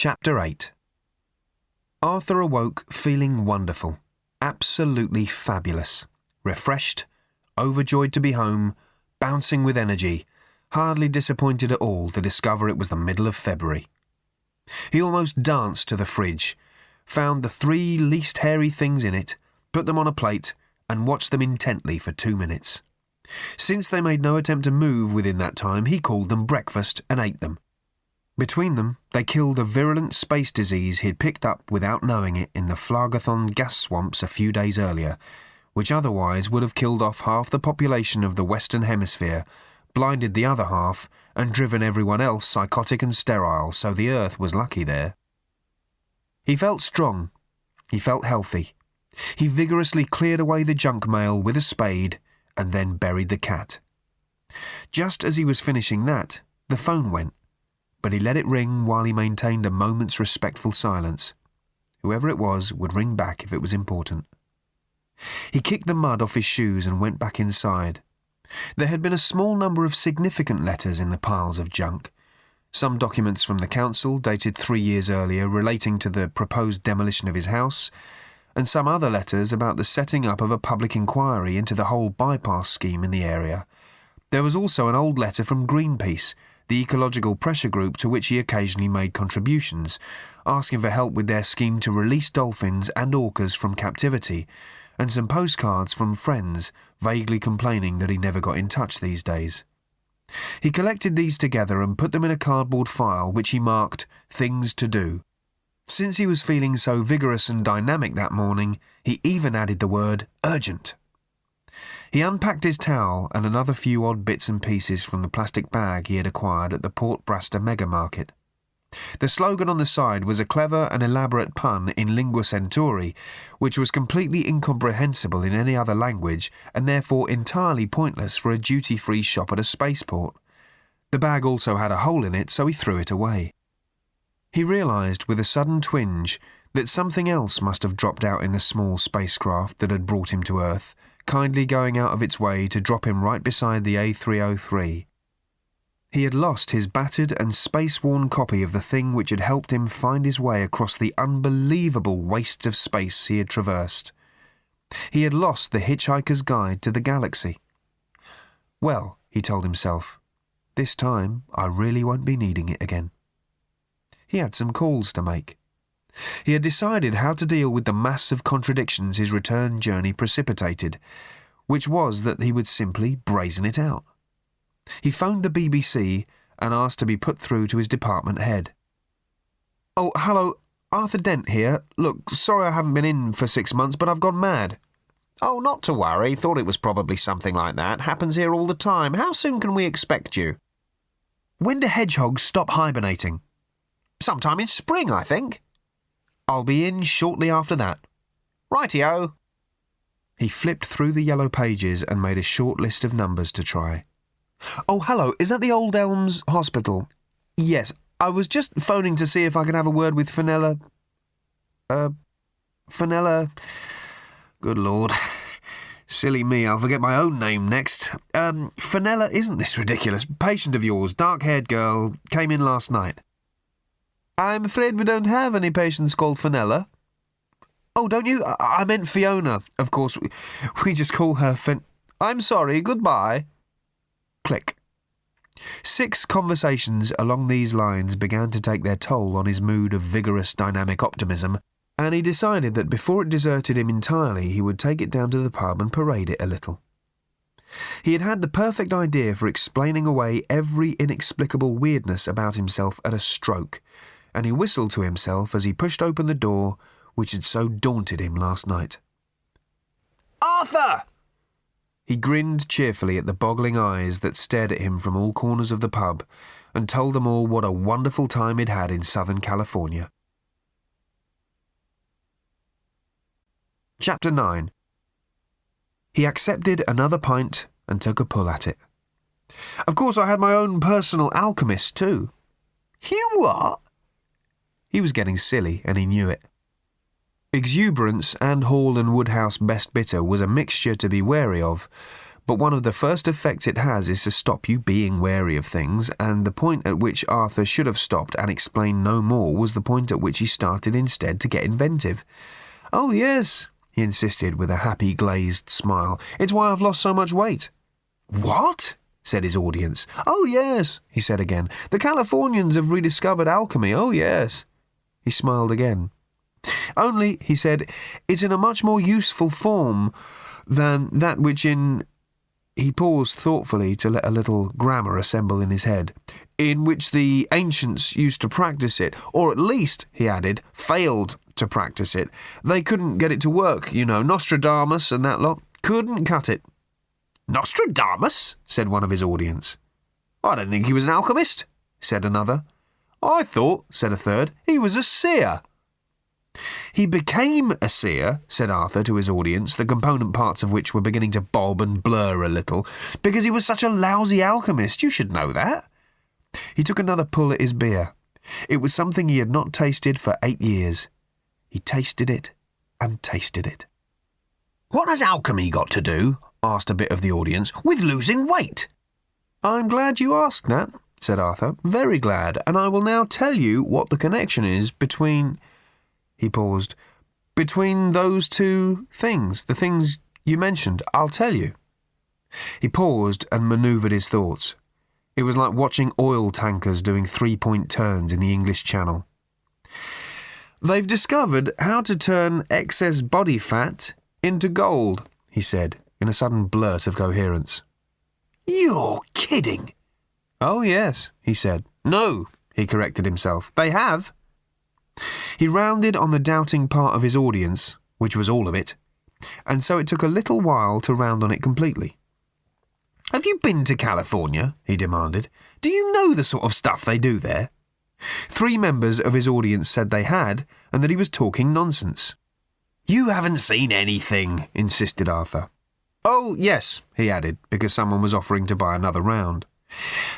Chapter 8 Arthur awoke feeling wonderful, absolutely fabulous, refreshed, overjoyed to be home, bouncing with energy, hardly disappointed at all to discover it was the middle of February. He almost danced to the fridge, found the three least hairy things in it, put them on a plate, and watched them intently for two minutes. Since they made no attempt to move within that time, he called them breakfast and ate them. Between them, they killed a virulent space disease he'd picked up without knowing it in the Phlargathon gas swamps a few days earlier, which otherwise would have killed off half the population of the Western Hemisphere, blinded the other half, and driven everyone else psychotic and sterile, so the Earth was lucky there. He felt strong. He felt healthy. He vigorously cleared away the junk mail with a spade and then buried the cat. Just as he was finishing that, the phone went but he let it ring while he maintained a moment's respectful silence. Whoever it was would ring back if it was important. He kicked the mud off his shoes and went back inside. There had been a small number of significant letters in the piles of junk. Some documents from the council, dated three years earlier, relating to the proposed demolition of his house, and some other letters about the setting up of a public inquiry into the whole bypass scheme in the area. There was also an old letter from Greenpeace the ecological pressure group to which he occasionally made contributions, asking for help with their scheme to release dolphins and orcas from captivity, and some postcards from friends vaguely complaining that he never got in touch these days. He collected these together and put them in a cardboard file which he marked Things to Do. Since he was feeling so vigorous and dynamic that morning, he even added the word urgent. He unpacked his towel and another few odd bits and pieces from the plastic bag he had acquired at the Port Brasta mega market. The slogan on the side was a clever and elaborate pun in lingua centauri, which was completely incomprehensible in any other language and therefore entirely pointless for a duty free shop at a spaceport. The bag also had a hole in it, so he threw it away. He realised with a sudden twinge that something else must have dropped out in the small spacecraft that had brought him to Earth kindly going out of its way to drop him right beside the A303. He had lost his battered and space worn copy of the thing which had helped him find his way across the unbelievable wastes of space he had traversed. He had lost the Hitchhiker's Guide to the Galaxy. Well, he told himself, this time I really won't be needing it again. He had some calls to make. He had decided how to deal with the mass of contradictions his return journey precipitated, which was that he would simply brazen it out. He phoned the BBC and asked to be put through to his department head. Oh, hello, Arthur Dent here. Look, sorry I haven't been in for six months, but I've gone mad. Oh, not to worry. Thought it was probably something like that. Happens here all the time. How soon can we expect you? When do hedgehogs stop hibernating? Sometime in spring, I think. I'll be in shortly after that. Rightio. He flipped through the yellow pages and made a short list of numbers to try. Oh, hello, is that the Old Elms Hospital? Yes, I was just phoning to see if I could have a word with Fenella. Uh, Fenella. Good Lord. Silly me, I'll forget my own name next. Um, Fenella, isn't this ridiculous? Patient of yours, dark haired girl, came in last night. I'm afraid we don't have any patients called Fenella. Oh, don't you? I, I meant Fiona. Of course, we, we just call her Fen. I'm sorry, goodbye. Click. Six conversations along these lines began to take their toll on his mood of vigorous dynamic optimism, and he decided that before it deserted him entirely, he would take it down to the pub and parade it a little. He had had the perfect idea for explaining away every inexplicable weirdness about himself at a stroke, and he whistled to himself as he pushed open the door which had so daunted him last night. Arthur! He grinned cheerfully at the boggling eyes that stared at him from all corners of the pub and told them all what a wonderful time he'd had in Southern California. Chapter 9 He accepted another pint and took a pull at it. Of course, I had my own personal alchemist, too. You what? He was getting silly, and he knew it. Exuberance and Hall and Woodhouse Best Bitter was a mixture to be wary of, but one of the first effects it has is to stop you being wary of things, and the point at which Arthur should have stopped and explained no more was the point at which he started instead to get inventive. Oh, yes, he insisted with a happy glazed smile. It's why I've lost so much weight. What? said his audience. Oh, yes, he said again. The Californians have rediscovered alchemy. Oh, yes. He smiled again. Only, he said, it's in a much more useful form than that which in. He paused thoughtfully to let a little grammar assemble in his head. In which the ancients used to practice it, or at least, he added, failed to practice it. They couldn't get it to work, you know. Nostradamus and that lot couldn't cut it. Nostradamus? said one of his audience. I don't think he was an alchemist, said another. I thought, said a third, he was a seer. He became a seer, said Arthur to his audience, the component parts of which were beginning to bob and blur a little, because he was such a lousy alchemist. You should know that. He took another pull at his beer. It was something he had not tasted for eight years. He tasted it and tasted it. What has alchemy got to do, asked a bit of the audience, with losing weight? I'm glad you asked that, said Arthur. Very glad, and I will now tell you what the connection is between. He paused. Between those two things, the things you mentioned, I'll tell you. He paused and manoeuvred his thoughts. It was like watching oil tankers doing three point turns in the English Channel. They've discovered how to turn excess body fat into gold, he said, in a sudden blurt of coherence. You're kidding. Oh, yes, he said. No, he corrected himself. They have. He rounded on the doubting part of his audience, which was all of it, and so it took a little while to round on it completely. Have you been to California? he demanded. Do you know the sort of stuff they do there? Three members of his audience said they had, and that he was talking nonsense. You haven't seen anything, insisted Arthur. Oh, yes, he added, because someone was offering to buy another round.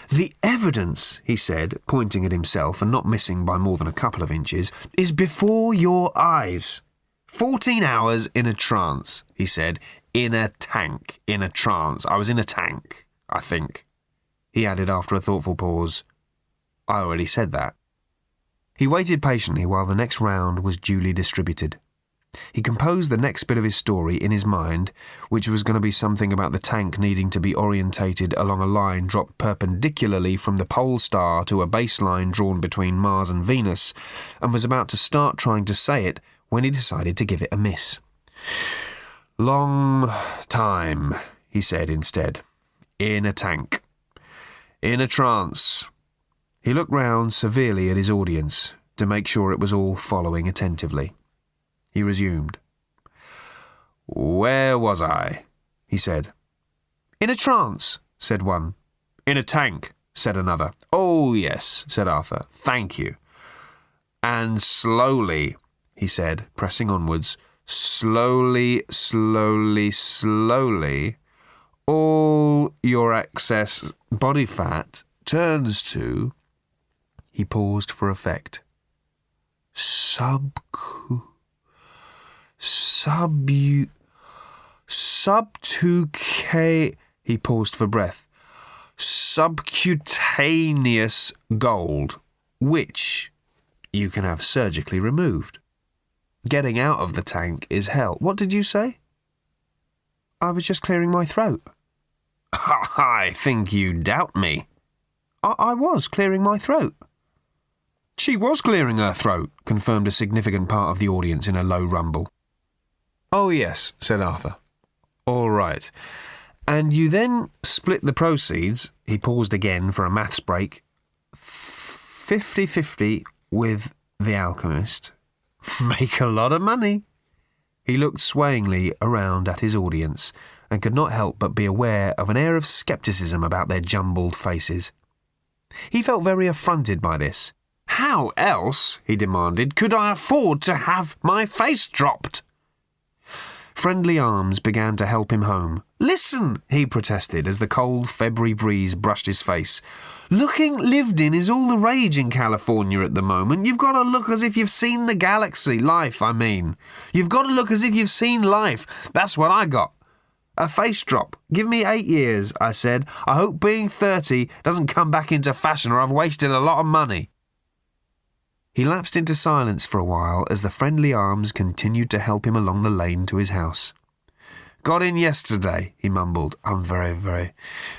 The evidence, he said, pointing at himself and not missing by more than a couple of inches, is before your eyes. Fourteen hours in a trance, he said. In a tank. In a trance. I was in a tank, I think. He added after a thoughtful pause. I already said that. He waited patiently while the next round was duly distributed. He composed the next bit of his story in his mind, which was going to be something about the tank needing to be orientated along a line dropped perpendicularly from the pole star to a baseline drawn between Mars and Venus, and was about to start trying to say it when he decided to give it a miss. Long time, he said instead. In a tank. In a trance. He looked round severely at his audience to make sure it was all following attentively. He resumed. Where was I? he said. In a trance, said one. In a tank, said another. Oh, yes, said Arthur. Thank you. And slowly, he said, pressing onwards, slowly, slowly, slowly, all your excess body fat turns to. He paused for effect. Subcu. Subu. Subtuca. He paused for breath. Subcutaneous gold, which you can have surgically removed. Getting out of the tank is hell. What did you say? I was just clearing my throat. I think you doubt me. I, I was clearing my throat. She was clearing her throat, confirmed a significant part of the audience in a low rumble. Oh, yes, said Arthur. All right. And you then split the proceeds, he paused again for a maths break, 50 50 with the alchemist. Make a lot of money. He looked swayingly around at his audience and could not help but be aware of an air of scepticism about their jumbled faces. He felt very affronted by this. How else, he demanded, could I afford to have my face dropped? Friendly arms began to help him home. Listen, he protested as the cold February breeze brushed his face. Looking lived in is all the rage in California at the moment. You've got to look as if you've seen the galaxy. Life, I mean. You've got to look as if you've seen life. That's what I got. A face drop. Give me eight years, I said. I hope being 30 doesn't come back into fashion or I've wasted a lot of money. He lapsed into silence for a while as the friendly arms continued to help him along the lane to his house. Got in yesterday, he mumbled. I'm very, very,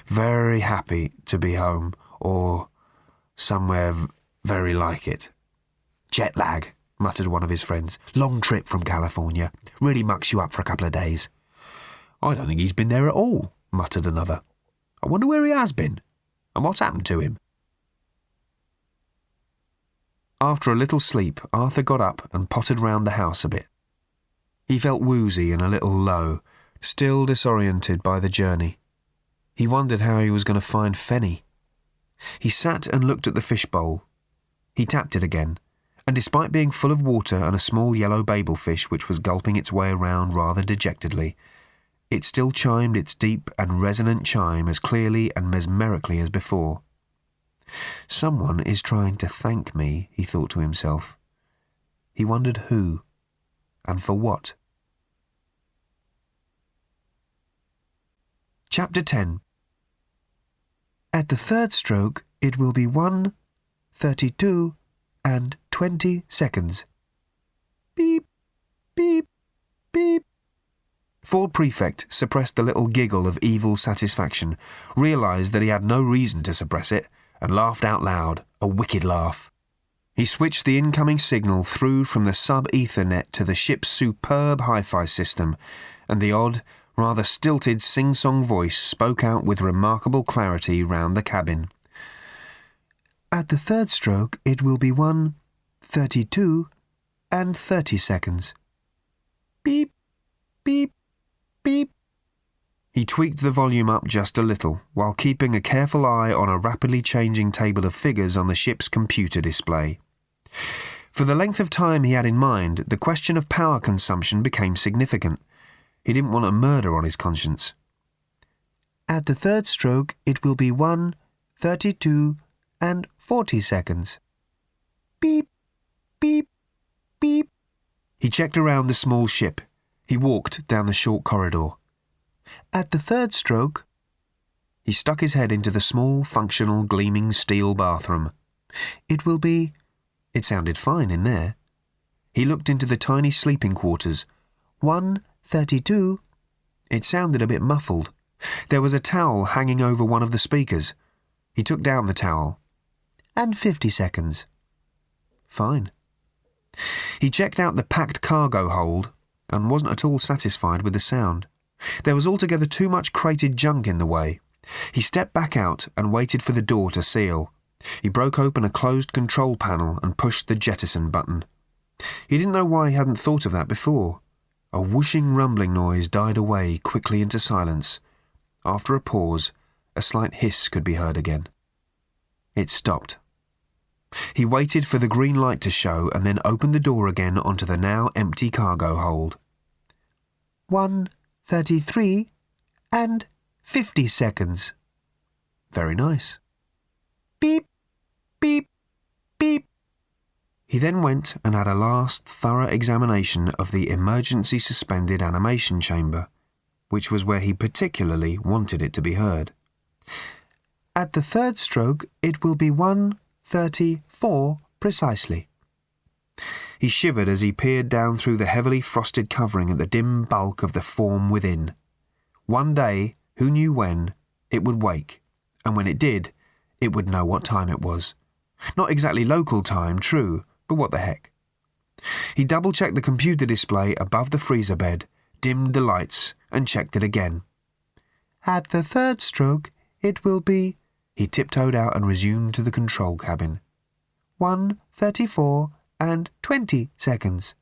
very happy to be home or somewhere very like it. Jet lag, muttered one of his friends. Long trip from California. Really mucks you up for a couple of days. I don't think he's been there at all, muttered another. I wonder where he has been, and what's happened to him. After a little sleep, Arthur got up and pottered round the house a bit. He felt woozy and a little low, still disoriented by the journey. He wondered how he was going to find Fenny. He sat and looked at the fishbowl. He tapped it again, and despite being full of water and a small yellow babel fish which was gulping its way around rather dejectedly, it still chimed its deep and resonant chime as clearly and mesmerically as before. Someone is trying to thank me, he thought to himself. He wondered who, and for what. Chapter 10 At the third stroke, it will be one, thirty-two, and twenty seconds. Beep, beep, beep. Ford Prefect suppressed the little giggle of evil satisfaction, realised that he had no reason to suppress it, and laughed out loud, a wicked laugh. He switched the incoming signal through from the sub Etha Net to the ship's superb hi fi system, and the odd, rather stilted sing song voice spoke out with remarkable clarity round the cabin. At the third stroke, it will be one, thirty-two, and thirty seconds. Beep, beep, beep. He tweaked the volume up just a little, while keeping a careful eye on a rapidly changing table of figures on the ship's computer display. For the length of time he had in mind, the question of power consumption became significant. He didn't want a murder on his conscience. At the third stroke, it will be one, thirty-two, and forty seconds. Beep, beep, beep. He checked around the small ship. He walked down the short corridor. At the third stroke, he stuck his head into the small, functional, gleaming steel bathroom. It will be. It sounded fine in there. He looked into the tiny sleeping quarters. One, thirty-two. It sounded a bit muffled. There was a towel hanging over one of the speakers. He took down the towel. And fifty seconds. Fine. He checked out the packed cargo hold and wasn't at all satisfied with the sound. There was altogether too much crated junk in the way. He stepped back out and waited for the door to seal. He broke open a closed control panel and pushed the jettison button. He didn't know why he hadn't thought of that before. A whooshing rumbling noise died away quickly into silence. After a pause, a slight hiss could be heard again. It stopped. He waited for the green light to show and then opened the door again onto the now empty cargo hold. One, thirty-three, and fifty seconds. Very nice. Beep, beep, beep. He then went and had a last thorough examination of the emergency suspended animation chamber, which was where he particularly wanted it to be heard. At the third stroke, it will be one thirty-four precisely. He shivered as he peered down through the heavily frosted covering at the dim bulk of the form within. One day, who knew when, it would wake, and when it did, it would know what time it was. Not exactly local time, true, but what the heck. He double checked the computer display above the freezer bed, dimmed the lights, and checked it again. At the third stroke, it will be. He tiptoed out and resumed to the control cabin. One thirty-four and twenty seconds.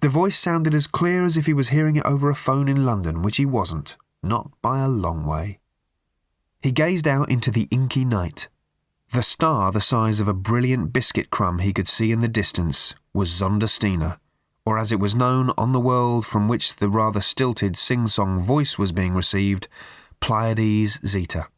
The voice sounded as clear as if he was hearing it over a phone in London, which he wasn't, not by a long way. He gazed out into the inky night. The star the size of a brilliant biscuit crumb he could see in the distance was Zondostina, or as it was known on the world from which the rather stilted sing-song voice was being received, Pleiades Zeta.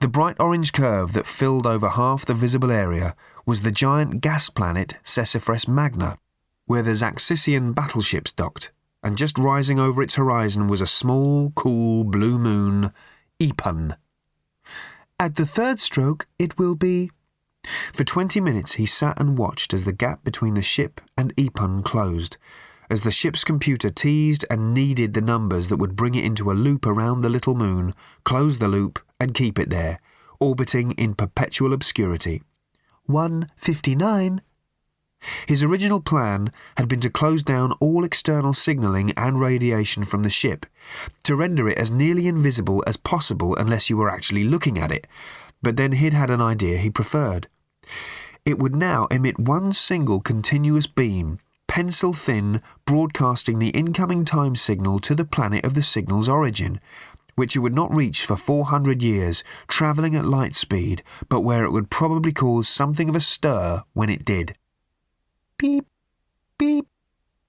The bright orange curve that filled over half the visible area was the giant gas planet Sesefras Magna, where the Xaxisian battleships docked, and just rising over its horizon was a small, cool blue moon, Epun. At the third stroke, it will be. For twenty minutes he sat and watched as the gap between the ship and Epun closed, as the ship's computer teased and kneaded the numbers that would bring it into a loop around the little moon, close the loop, and keep it there, orbiting in perpetual obscurity. 159. His original plan had been to close down all external signalling and radiation from the ship, to render it as nearly invisible as possible unless you were actually looking at it, but then he'd had an idea he preferred. It would now emit one single continuous beam, pencil thin, broadcasting the incoming time signal to the planet of the signal's origin, which it would not reach for 400 years, travelling at light speed, but where it would probably cause something of a stir when it did. Beep, beep,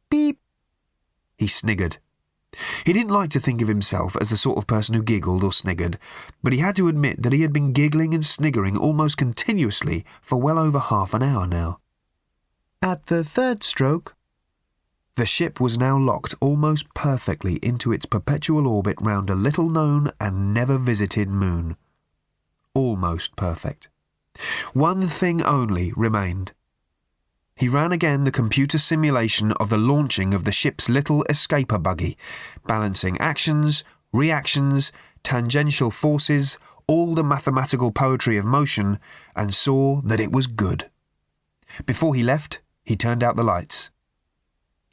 beep. He sniggered. He didn't like to think of himself as the sort of person who giggled or sniggered, but he had to admit that he had been giggling and sniggering almost continuously for well over half an hour now. At the third stroke, the ship was now locked almost perfectly into its perpetual orbit round a little known and never visited moon. Almost perfect. One thing only remained. He ran again the computer simulation of the launching of the ship's little escaper buggy, balancing actions, reactions, tangential forces, all the mathematical poetry of motion, and saw that it was good. Before he left, he turned out the lights.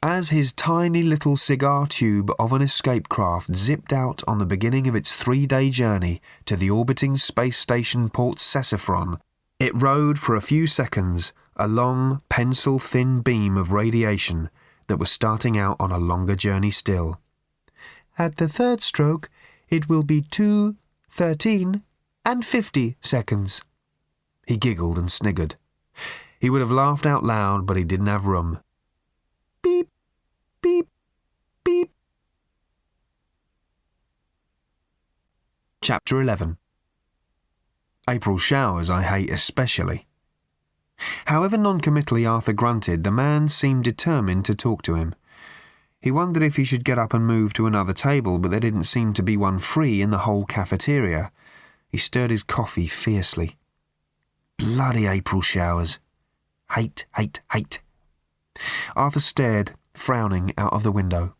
As his tiny little cigar tube of an escape craft zipped out on the beginning of its three day journey to the orbiting space station Port Sesefron, it rode for a few seconds a long, pencil thin beam of radiation that was starting out on a longer journey still. At the third stroke, it will be two, thirteen, and fifty seconds. He giggled and sniggered. He would have laughed out loud, but he didn't have room. Beep, beep, beep. Chapter 11 April showers I hate especially. However noncommittally Arthur grunted, the man seemed determined to talk to him. He wondered if he should get up and move to another table, but there didn't seem to be one free in the whole cafeteria. He stirred his coffee fiercely. Bloody April showers. Hate, hate, hate. Arthur stared, frowning, out of the window.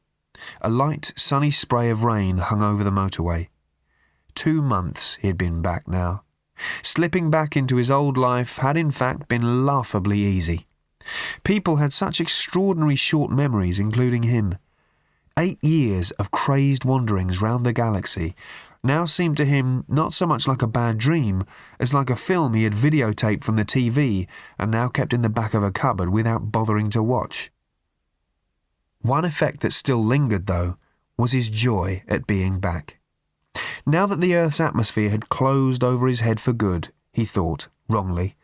A light, sunny spray of rain hung over the motorway. Two months he had been back now. Slipping back into his old life had in fact been laughably easy. People had such extraordinary short memories, including him. Eight years of crazed wanderings round the galaxy now seemed to him not so much like a bad dream as like a film he had videotaped from the TV and now kept in the back of a cupboard without bothering to watch. One effect that still lingered, though, was his joy at being back. Now that the Earth's atmosphere had closed over his head for good, he thought, wrongly,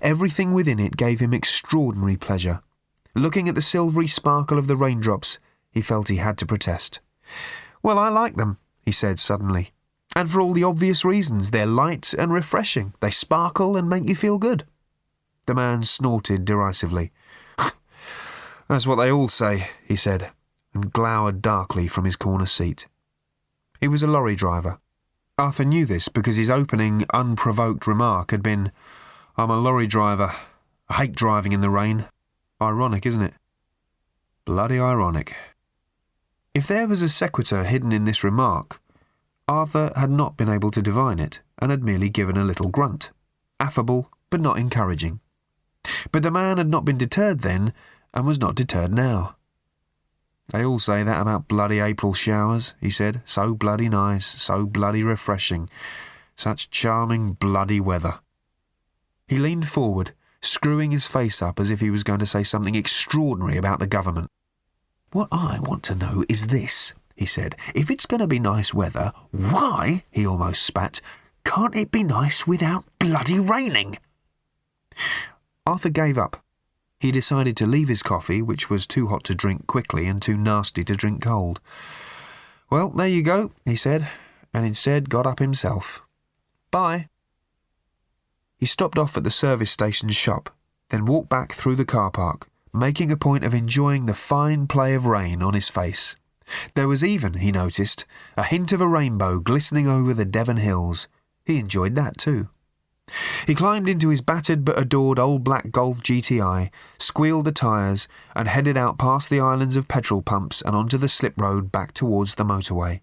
everything within it gave him extraordinary pleasure. Looking at the silvery sparkle of the raindrops, he felt he had to protest. Well, I like them, he said suddenly. And for all the obvious reasons. They're light and refreshing. They sparkle and make you feel good. The man snorted derisively. That's what they all say, he said, and glowered darkly from his corner seat. He was a lorry driver. Arthur knew this because his opening, unprovoked remark had been, I'm a lorry driver. I hate driving in the rain. Ironic, isn't it? Bloody ironic. If there was a sequitur hidden in this remark, Arthur had not been able to divine it and had merely given a little grunt, affable but not encouraging. But the man had not been deterred then and was not deterred now. They all say that about bloody April showers, he said. So bloody nice, so bloody refreshing. Such charming bloody weather. He leaned forward, screwing his face up as if he was going to say something extraordinary about the government. What I want to know is this, he said. If it's going to be nice weather, why, he almost spat, can't it be nice without bloody raining? Arthur gave up he decided to leave his coffee, which was too hot to drink quickly and too nasty to drink cold. Well, there you go, he said, and instead got up himself. Bye. He stopped off at the service station shop, then walked back through the car park, making a point of enjoying the fine play of rain on his face. There was even, he noticed, a hint of a rainbow glistening over the Devon hills. He enjoyed that too. He climbed into his battered but adored old black Golf GTI, squealed the tyres, and headed out past the islands of petrol pumps and onto the slip road back towards the motorway.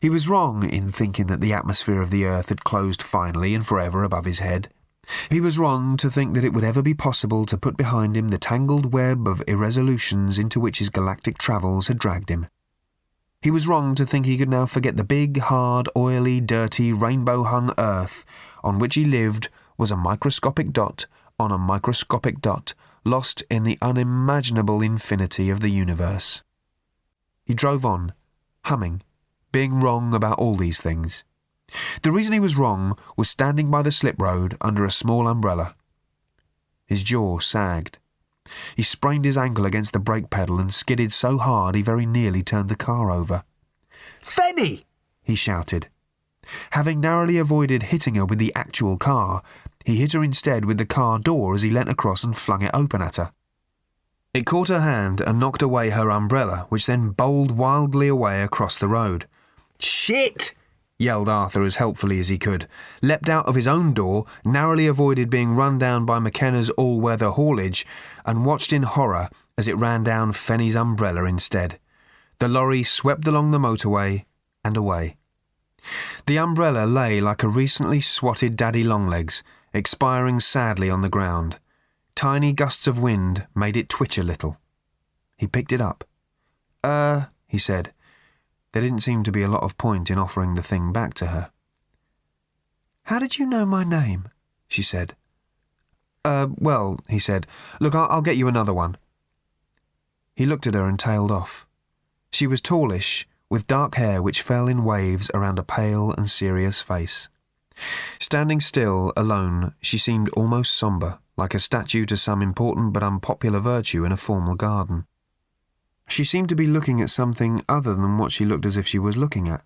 He was wrong in thinking that the atmosphere of the earth had closed finally and forever above his head. He was wrong to think that it would ever be possible to put behind him the tangled web of irresolutions into which his galactic travels had dragged him. He was wrong to think he could now forget the big, hard, oily, dirty, rainbow hung earth on which he lived was a microscopic dot on a microscopic dot, lost in the unimaginable infinity of the universe. He drove on, humming, being wrong about all these things. The reason he was wrong was standing by the slip road under a small umbrella. His jaw sagged. He sprained his ankle against the brake pedal and skidded so hard he very nearly turned the car over. Fenny! he shouted. Having narrowly avoided hitting her with the actual car, he hit her instead with the car door as he leant across and flung it open at her. It caught her hand and knocked away her umbrella, which then bowled wildly away across the road. Shit! Yelled Arthur as helpfully as he could, leapt out of his own door, narrowly avoided being run down by McKenna's all weather haulage, and watched in horror as it ran down Fenny's umbrella instead. The lorry swept along the motorway and away. The umbrella lay like a recently swatted daddy longlegs, expiring sadly on the ground. Tiny gusts of wind made it twitch a little. He picked it up. Uh, he said. There didn't seem to be a lot of point in offering the thing back to her. How did you know my name? she said. Uh, well, he said. Look, I'll, I'll get you another one. He looked at her and tailed off. She was tallish, with dark hair which fell in waves around a pale and serious face. Standing still, alone, she seemed almost sombre, like a statue to some important but unpopular virtue in a formal garden. She seemed to be looking at something other than what she looked as if she was looking at.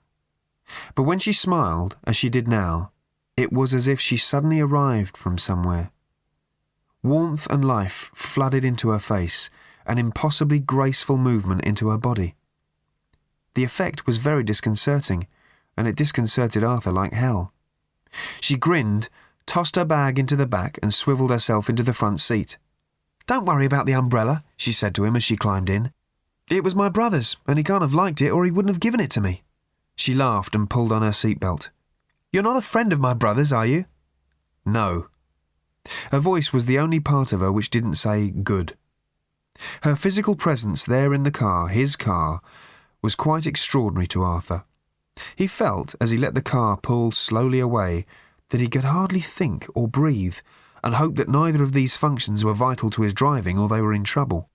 But when she smiled, as she did now, it was as if she suddenly arrived from somewhere. Warmth and life flooded into her face, an impossibly graceful movement into her body. The effect was very disconcerting, and it disconcerted Arthur like hell. She grinned, tossed her bag into the back, and swiveled herself into the front seat. Don't worry about the umbrella, she said to him as she climbed in. It was my brother's, and he can't have liked it or he wouldn't have given it to me. She laughed and pulled on her seatbelt. You're not a friend of my brother's, are you? No. Her voice was the only part of her which didn't say good. Her physical presence there in the car, his car, was quite extraordinary to Arthur. He felt, as he let the car pull slowly away, that he could hardly think or breathe, and hoped that neither of these functions were vital to his driving or they were in trouble.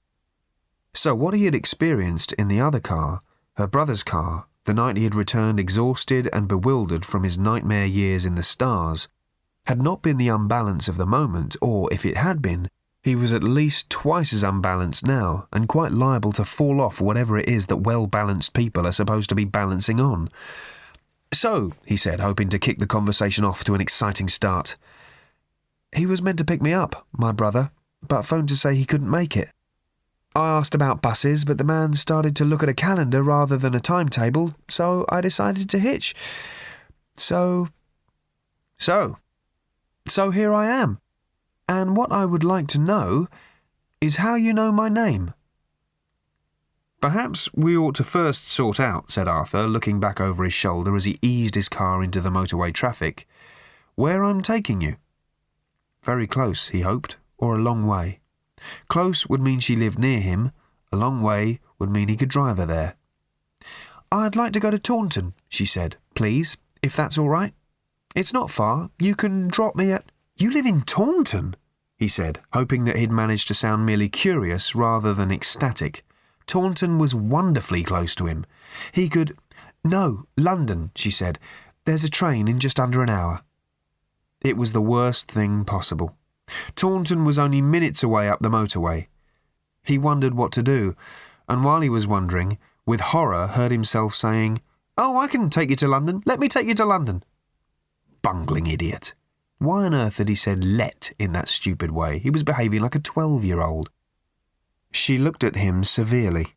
So, what he had experienced in the other car, her brother's car, the night he had returned exhausted and bewildered from his nightmare years in the stars, had not been the unbalance of the moment, or, if it had been, he was at least twice as unbalanced now, and quite liable to fall off whatever it is that well balanced people are supposed to be balancing on. So, he said, hoping to kick the conversation off to an exciting start. He was meant to pick me up, my brother, but phoned to say he couldn't make it. I asked about buses, but the man started to look at a calendar rather than a timetable, so I decided to hitch. So. So. So here I am. And what I would like to know is how you know my name. Perhaps we ought to first sort out, said Arthur, looking back over his shoulder as he eased his car into the motorway traffic, where I'm taking you. Very close, he hoped, or a long way. Close would mean she lived near him, a long way would mean he could drive her there. I'd like to go to Taunton, she said, please, if that's all right. It's not far. You can drop me at. You live in Taunton? he said, hoping that he'd managed to sound merely curious rather than ecstatic. Taunton was wonderfully close to him. He could. No, London, she said. There's a train in just under an hour. It was the worst thing possible. Taunton was only minutes away up the motorway. He wondered what to do, and while he was wondering, with horror heard himself saying, Oh, I can take you to London. Let me take you to London. Bungling idiot. Why on earth had he said let in that stupid way? He was behaving like a twelve year old. She looked at him severely.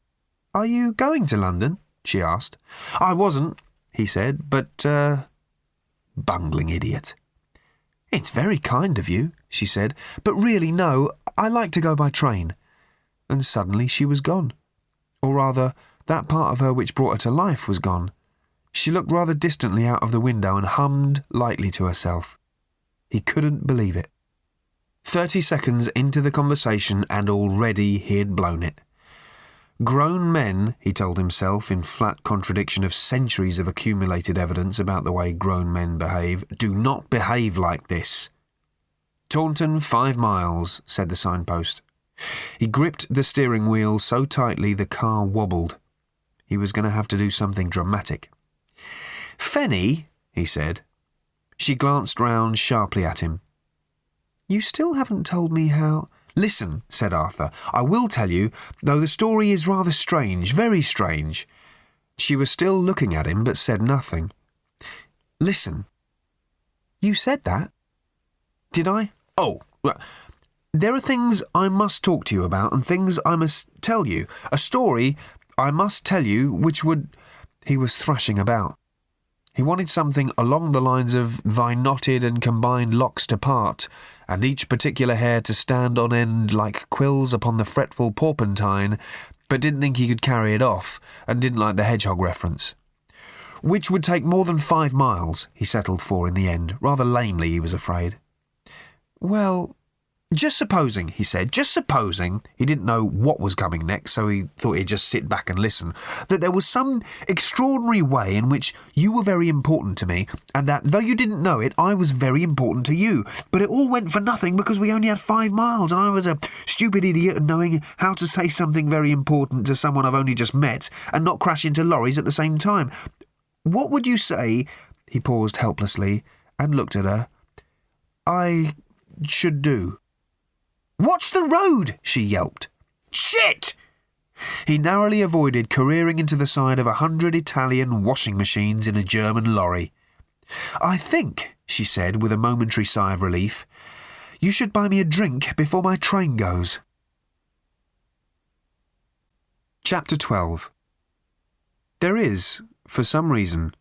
Are you going to London? she asked. I wasn't, he said, but, uh. Bungling idiot. It's very kind of you, she said, but really, no, I like to go by train. And suddenly she was gone. Or rather, that part of her which brought her to life was gone. She looked rather distantly out of the window and hummed lightly to herself. He couldn't believe it. Thirty seconds into the conversation, and already he had blown it. Grown men, he told himself in flat contradiction of centuries of accumulated evidence about the way grown men behave, do not behave like this. Taunton, five miles, said the signpost. He gripped the steering wheel so tightly the car wobbled. He was going to have to do something dramatic. Fenny, he said. She glanced round sharply at him. You still haven't told me how. Listen, said Arthur. I will tell you, though the story is rather strange, very strange. She was still looking at him, but said nothing. Listen. You said that? Did I? Oh, well, there are things I must talk to you about, and things I must tell you. A story I must tell you which would. He was thrashing about. He wanted something along the lines of thy knotted and combined locks to part, and each particular hair to stand on end like quills upon the fretful porpentine, but didn't think he could carry it off, and didn't like the hedgehog reference. Which would take more than five miles, he settled for in the end, rather lamely, he was afraid. Well, just supposing, he said, just supposing, he didn't know what was coming next, so he thought he'd just sit back and listen, that there was some extraordinary way in which you were very important to me, and that, though you didn't know it, I was very important to you. But it all went for nothing because we only had five miles, and I was a stupid idiot knowing how to say something very important to someone I've only just met, and not crash into lorries at the same time. What would you say, he paused helplessly, and looked at her, I should do? Watch the road, she yelped. Shit! He narrowly avoided careering into the side of a hundred Italian washing machines in a German lorry. I think, she said with a momentary sigh of relief, you should buy me a drink before my train goes. Chapter 12 There is, for some reason,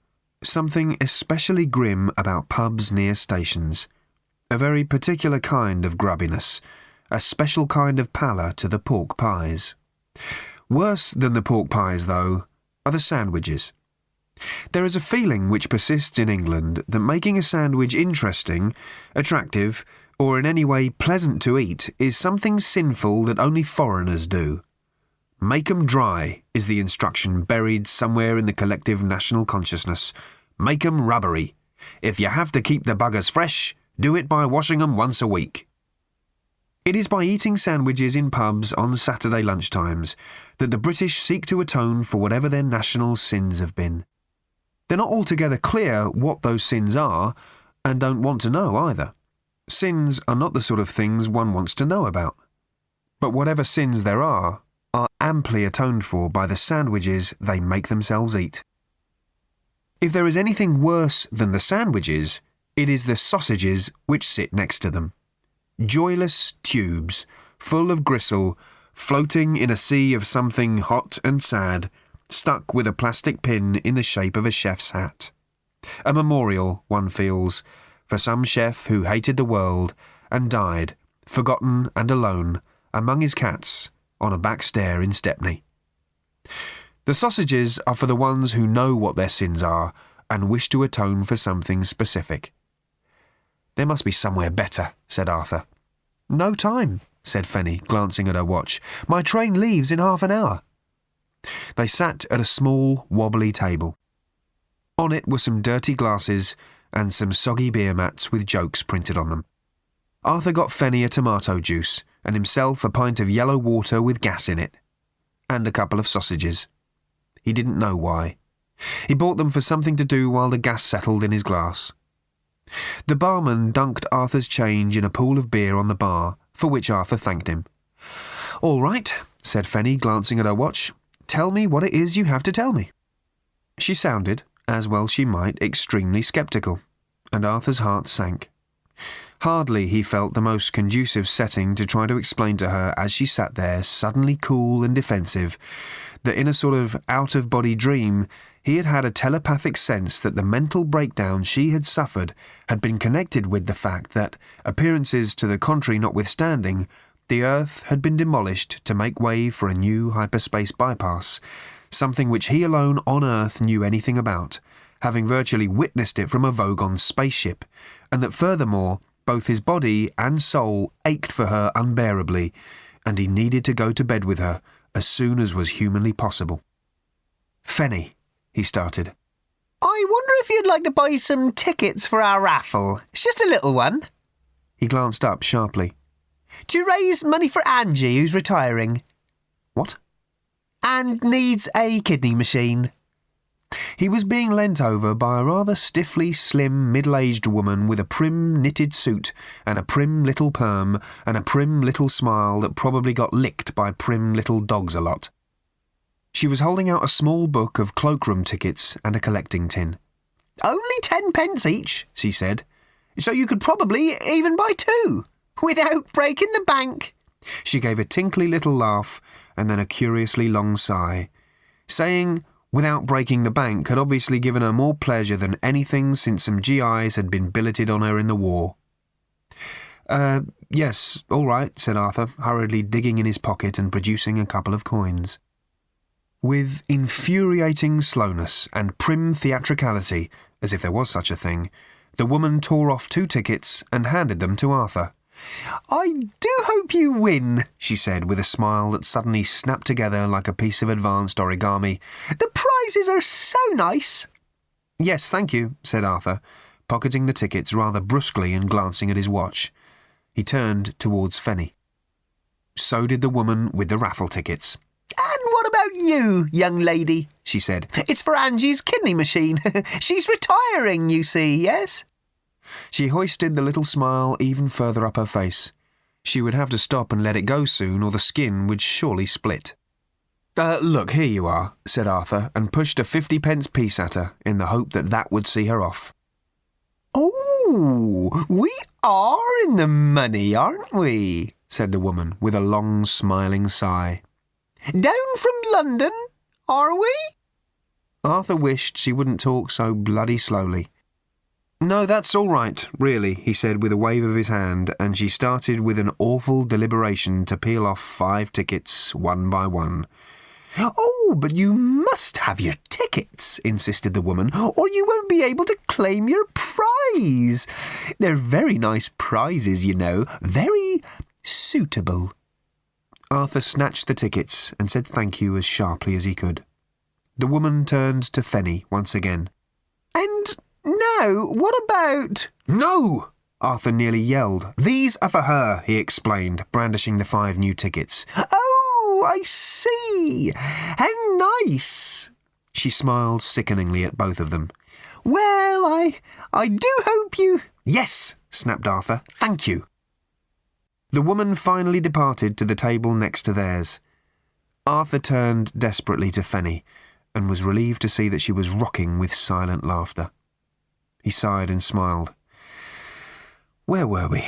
something especially grim about pubs near stations, a very particular kind of grubbiness a special kind of pallor to the pork pies. Worse than the pork pies, though, are the sandwiches. There is a feeling which persists in England that making a sandwich interesting, attractive, or in any way pleasant to eat is something sinful that only foreigners do. Make 'em dry is the instruction buried somewhere in the collective national consciousness. Make 'em rubbery. If you have to keep the buggers fresh, do it by washing 'em once a week. It is by eating sandwiches in pubs on Saturday lunchtimes that the British seek to atone for whatever their national sins have been. They're not altogether clear what those sins are, and don't want to know either. Sins are not the sort of things one wants to know about. But whatever sins there are, are amply atoned for by the sandwiches they make themselves eat. If there is anything worse than the sandwiches, it is the sausages which sit next to them joyless tubes, full of gristle, floating in a sea of something hot and sad, stuck with a plastic pin in the shape of a chef's hat. A memorial, one feels, for some chef who hated the world and died, forgotten and alone, among his cats on a back stair in Stepney. The sausages are for the ones who know what their sins are and wish to atone for something specific. There must be somewhere better, said Arthur. No time, said Fenny, glancing at her watch. My train leaves in half an hour. They sat at a small, wobbly table. On it were some dirty glasses and some soggy beer mats with jokes printed on them. Arthur got Fenny a tomato juice and himself a pint of yellow water with gas in it, and a couple of sausages. He didn't know why. He bought them for something to do while the gas settled in his glass. The barman dunked Arthur's change in a pool of beer on the bar, for which Arthur thanked him. All right, said Fenny, glancing at her watch. Tell me what it is you have to tell me. She sounded, as well she might, extremely sceptical, and Arthur's heart sank. Hardly, he felt, the most conducive setting to try to explain to her as she sat there, suddenly cool and defensive, that in a sort of out of body dream, he had had a telepathic sense that the mental breakdown she had suffered had been connected with the fact that, appearances to the contrary notwithstanding, the Earth had been demolished to make way for a new hyperspace bypass, something which he alone on Earth knew anything about, having virtually witnessed it from a Vogon spaceship, and that furthermore, both his body and soul ached for her unbearably, and he needed to go to bed with her as soon as was humanly possible. Fenny, he started. I wonder if you'd like to buy some tickets for our raffle. It's just a little one. He glanced up sharply. To raise money for Angie, who's retiring. What? And needs a kidney machine. He was being leant over by a rather stiffly slim middle aged woman with a prim knitted suit and a prim little perm and a prim little smile that probably got licked by prim little dogs a lot. She was holding out a small book of cloakroom tickets and a collecting tin. Only ten pence each, she said. So you could probably even buy two without breaking the bank. She gave a tinkly little laugh and then a curiously long sigh, saying, without breaking the bank, had obviously given her more pleasure than anything since some GIs had been billeted on her in the war. Uh, yes, all right, said Arthur, hurriedly digging in his pocket and producing a couple of coins. With infuriating slowness and prim theatricality, as if there was such a thing, the woman tore off two tickets and handed them to Arthur. I do hope you win, she said with a smile that suddenly snapped together like a piece of advanced origami. The prizes are so nice. Yes, thank you, said Arthur, pocketing the tickets rather brusquely and glancing at his watch. He turned towards Fenny. So did the woman with the raffle tickets. About you, young lady? she said. It's for Angie's kidney machine. She's retiring, you see, yes? She hoisted the little smile even further up her face. She would have to stop and let it go soon, or the skin would surely split. Uh, look, here you are, said Arthur, and pushed a fifty pence piece at her in the hope that that would see her off. Oh, we are in the money, aren't we? said the woman with a long smiling sigh. Down from London, are we? Arthur wished she wouldn't talk so bloody slowly. No, that's all right, really, he said with a wave of his hand, and she started with an awful deliberation to peel off five tickets one by one. Oh, but you must have your tickets, insisted the woman, or you won't be able to claim your prize. They're very nice prizes, you know, very suitable. Arthur snatched the tickets and said thank you as sharply as he could. The woman turned to Fenny once again. And now, what about. No! Arthur nearly yelled. These are for her, he explained, brandishing the five new tickets. Oh, I see. How nice. She smiled sickeningly at both of them. Well, I. I do hope you. Yes, snapped Arthur. Thank you. The woman finally departed to the table next to theirs. Arthur turned desperately to Fenny and was relieved to see that she was rocking with silent laughter. He sighed and smiled. Where were we?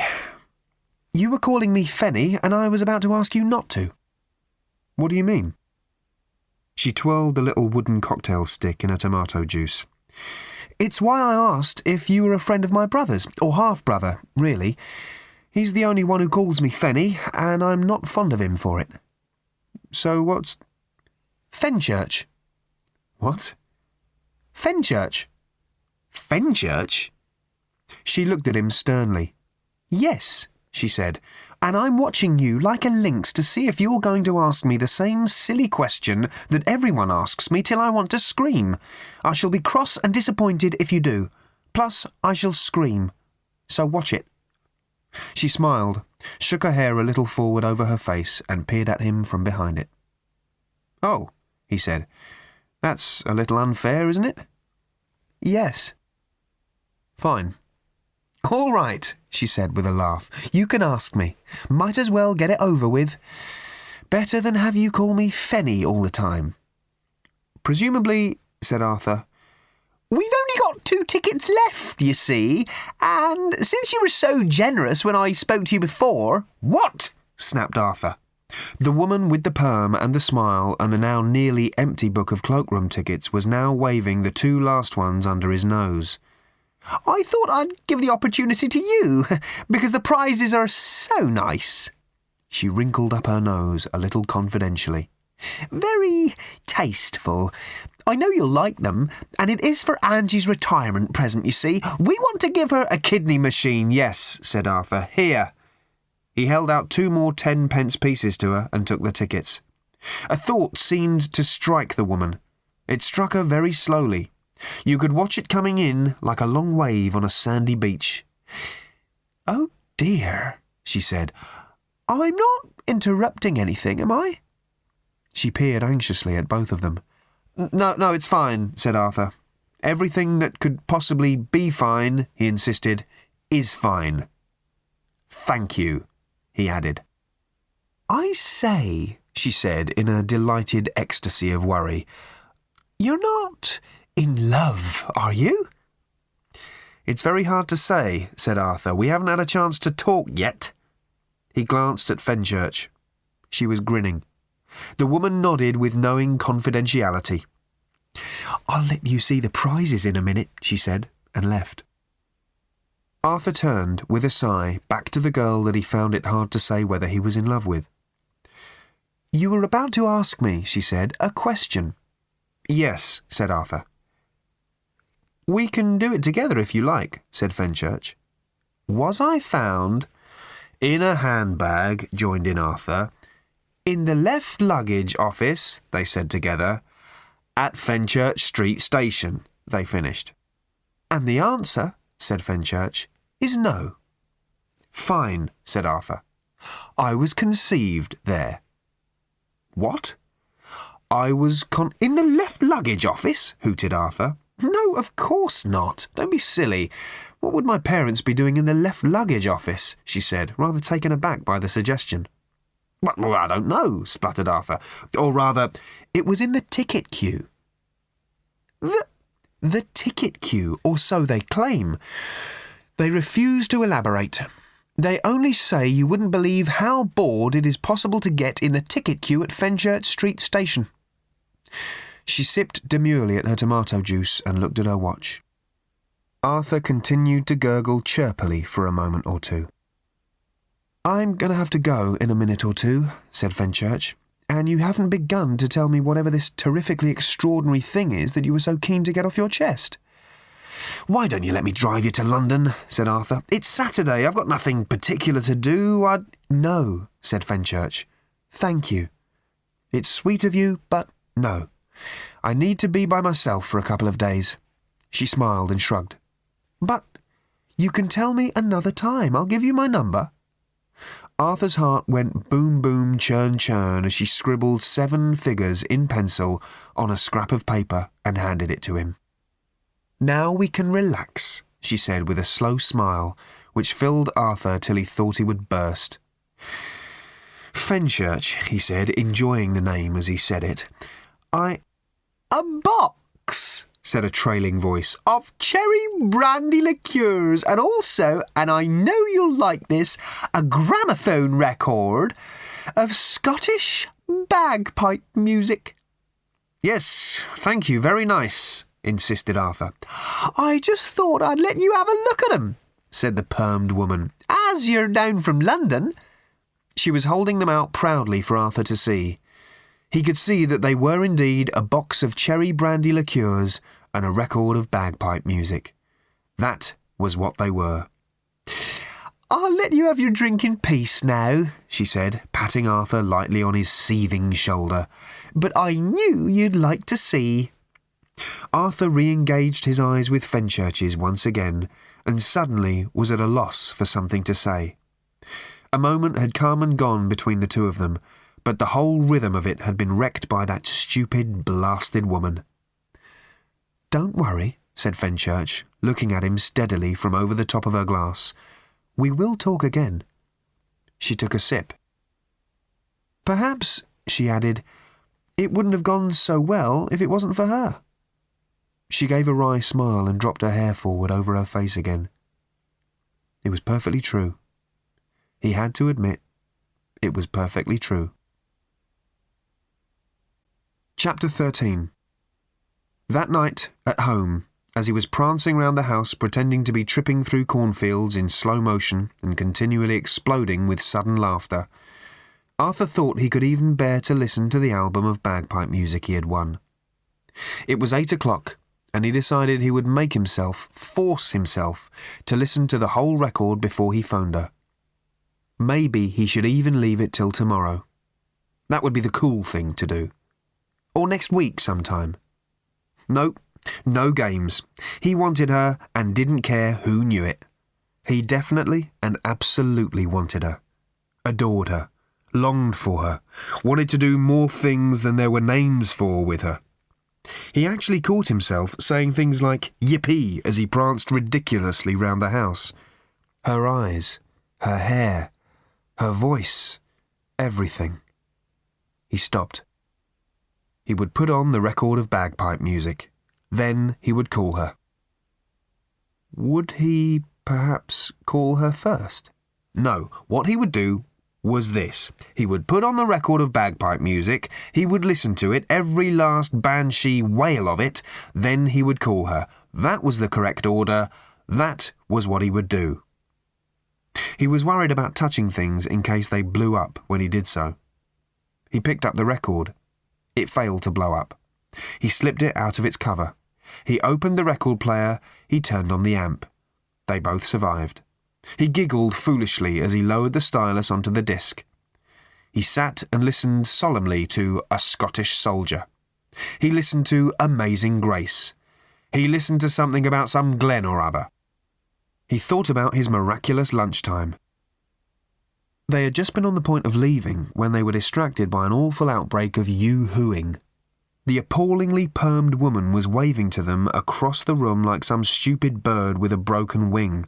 You were calling me Fenny, and I was about to ask you not to. What do you mean? She twirled the little wooden cocktail stick in her tomato juice. It's why I asked if you were a friend of my brother's, or half brother, really. He's the only one who calls me Fenny, and I'm not fond of him for it. So what's. Fenchurch. What? Fenchurch. Fenchurch? She looked at him sternly. Yes, she said, and I'm watching you like a lynx to see if you're going to ask me the same silly question that everyone asks me till I want to scream. I shall be cross and disappointed if you do. Plus, I shall scream. So watch it. She smiled, shook her hair a little forward over her face, and peered at him from behind it. Oh, he said. That's a little unfair, isn't it? Yes. Fine. All right, she said with a laugh. You can ask me. Might as well get it over with. Better than have you call me Fenny all the time. Presumably, said Arthur, two tickets left, you see, and since you were so generous when I spoke to you before. What? snapped Arthur. The woman with the perm and the smile and the now nearly empty book of cloakroom tickets was now waving the two last ones under his nose. I thought I'd give the opportunity to you, because the prizes are so nice. She wrinkled up her nose a little confidentially. Very tasteful. I know you'll like them, and it is for Angie's retirement present, you see. We want to give her a kidney machine, yes, said Arthur. Here. He held out two more ten pence pieces to her and took the tickets. A thought seemed to strike the woman. It struck her very slowly. You could watch it coming in like a long wave on a sandy beach. Oh dear, she said. I'm not interrupting anything, am I? She peered anxiously at both of them. No, no, it's fine, said Arthur. Everything that could possibly be fine, he insisted, is fine. Thank you, he added. I say, she said in a delighted ecstasy of worry, you're not in love, are you? It's very hard to say, said Arthur. We haven't had a chance to talk yet. He glanced at Fenchurch. She was grinning. The woman nodded with knowing confidentiality. I'll let you see the prizes in a minute, she said, and left. Arthur turned, with a sigh, back to the girl that he found it hard to say whether he was in love with. You were about to ask me, she said, a question. Yes, said Arthur. We can do it together if you like, said Fenchurch. Was I found in a handbag, joined in Arthur. In the left luggage office, they said together. At Fenchurch Street Station, they finished. And the answer, said Fenchurch, is no. Fine, said Arthur. I was conceived there. What? I was con- in the left luggage office, hooted Arthur. No, of course not. Don't be silly. What would my parents be doing in the left luggage office? she said, rather taken aback by the suggestion. Well, I don't know, spluttered Arthur. Or rather, it was in the ticket queue. The, the ticket queue, or so they claim. They refuse to elaborate. They only say you wouldn't believe how bored it is possible to get in the ticket queue at Fenchurch Street Station. She sipped demurely at her tomato juice and looked at her watch. Arthur continued to gurgle chirpily for a moment or two. I'm going to have to go in a minute or two, said Fenchurch, and you haven't begun to tell me whatever this terrifically extraordinary thing is that you were so keen to get off your chest. Why don't you let me drive you to London? said Arthur. It's Saturday. I've got nothing particular to do. I'd. No, said Fenchurch. Thank you. It's sweet of you, but no. I need to be by myself for a couple of days. She smiled and shrugged. But you can tell me another time. I'll give you my number. Arthur's heart went boom boom churn churn as she scribbled seven figures in pencil on a scrap of paper and handed it to him. Now we can relax, she said with a slow smile which filled Arthur till he thought he would burst. Fenchurch, he said, enjoying the name as he said it. I. A box, said a trailing voice, of cherry brandy liqueurs, and also, and I know you'll like this, a gramophone record of Scottish bagpipe music. Yes, thank you, very nice, insisted Arthur. I just thought I'd let you have a look at 'em, said the permed woman, as you're down from London. She was holding them out proudly for Arthur to see. He could see that they were indeed a box of cherry brandy liqueurs and a record of bagpipe music. That was what they were. I'll let you have your drink in peace now, she said, patting Arthur lightly on his seething shoulder. But I knew you'd like to see. Arthur re engaged his eyes with Fenchurch's once again, and suddenly was at a loss for something to say. A moment had come and gone between the two of them, but the whole rhythm of it had been wrecked by that stupid, blasted woman. Don't worry, said Fenchurch, looking at him steadily from over the top of her glass. We will talk again. She took a sip. Perhaps, she added, it wouldn't have gone so well if it wasn't for her. She gave a wry smile and dropped her hair forward over her face again. It was perfectly true. He had to admit it was perfectly true. Chapter 13 That night, at home, as he was prancing round the house pretending to be tripping through cornfields in slow motion and continually exploding with sudden laughter, Arthur thought he could even bear to listen to the album of bagpipe music he had won. It was eight o'clock, and he decided he would make himself, force himself, to listen to the whole record before he phoned her. Maybe he should even leave it till tomorrow. That would be the cool thing to do. Or next week sometime. Nope, no games. He wanted her and didn't care who knew it. He definitely and absolutely wanted her. Adored her. Longed for her. Wanted to do more things than there were names for with her. He actually caught himself saying things like yippee as he pranced ridiculously round the house. Her eyes, her hair, her voice, everything. He stopped. He would put on the record of bagpipe music. Then he would call her. Would he perhaps call her first? No, what he would do was this. He would put on the record of bagpipe music, he would listen to it, every last banshee wail of it, then he would call her. That was the correct order. That was what he would do. He was worried about touching things in case they blew up when he did so. He picked up the record. It failed to blow up. He slipped it out of its cover. He opened the record player. He turned on the amp. They both survived. He giggled foolishly as he lowered the stylus onto the disc. He sat and listened solemnly to A Scottish Soldier. He listened to Amazing Grace. He listened to something about some glen or other. He thought about his miraculous lunchtime. They had just been on the point of leaving when they were distracted by an awful outbreak of yoo-hooing. The appallingly permed woman was waving to them across the room like some stupid bird with a broken wing.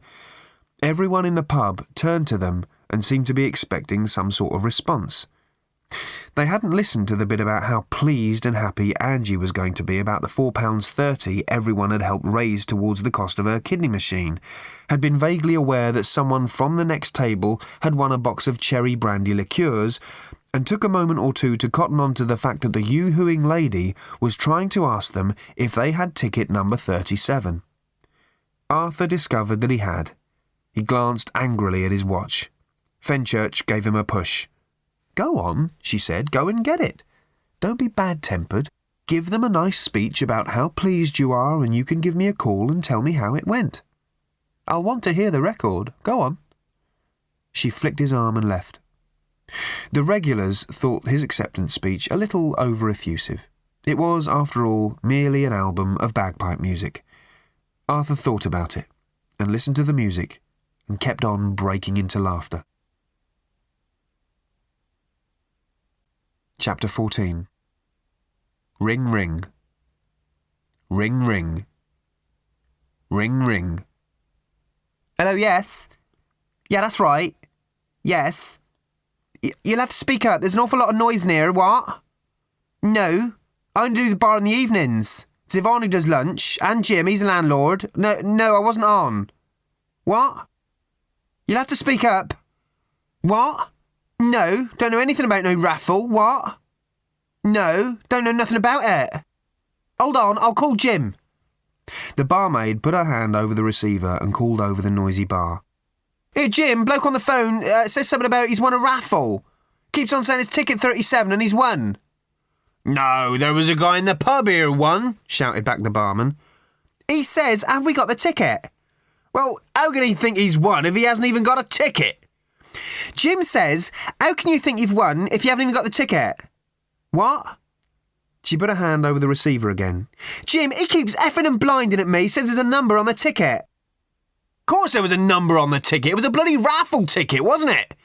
Everyone in the pub turned to them and seemed to be expecting some sort of response. They hadn't listened to the bit about how pleased and happy Angie was going to be about the £4.30 everyone had helped raise towards the cost of her kidney machine, had been vaguely aware that someone from the next table had won a box of cherry brandy liqueurs, and took a moment or two to cotton on to the fact that the yoo-hooing lady was trying to ask them if they had ticket number 37. Arthur discovered that he had. He glanced angrily at his watch. Fenchurch gave him a push. Go on, she said, go and get it. Don't be bad tempered. Give them a nice speech about how pleased you are, and you can give me a call and tell me how it went. I'll want to hear the record. Go on. She flicked his arm and left. The regulars thought his acceptance speech a little over effusive. It was, after all, merely an album of bagpipe music. Arthur thought about it, and listened to the music, and kept on breaking into laughter. Chapter 14 Ring ring. Ring ring. Ring ring. Hello, yes? Yeah, that's right. Yes. Y- you'll have to speak up. There's an awful lot of noise near. What? No. I only do the bar in the evenings. It's Yvonne who does lunch, and Jim, he's the landlord. No, no, I wasn't on. What? You'll have to speak up. What? No, don't know anything about no raffle. What? No, don't know nothing about it. Hold on, I'll call Jim. The barmaid put her hand over the receiver and called over the noisy bar. Here, Jim, bloke on the phone uh, says something about he's won a raffle. Keeps on saying it's ticket 37 and he's won. No, there was a guy in the pub here won, Shouted back the barman. He says, Have we got the ticket? Well, how can he think he's won if he hasn't even got a ticket? Jim says, How can you think you've won if you haven't even got the ticket? What? She put her hand over the receiver again. Jim, he keeps effing and blinding at me, says there's a number on the ticket. Of course there was a number on the ticket. It was a bloody raffle ticket, wasn't it?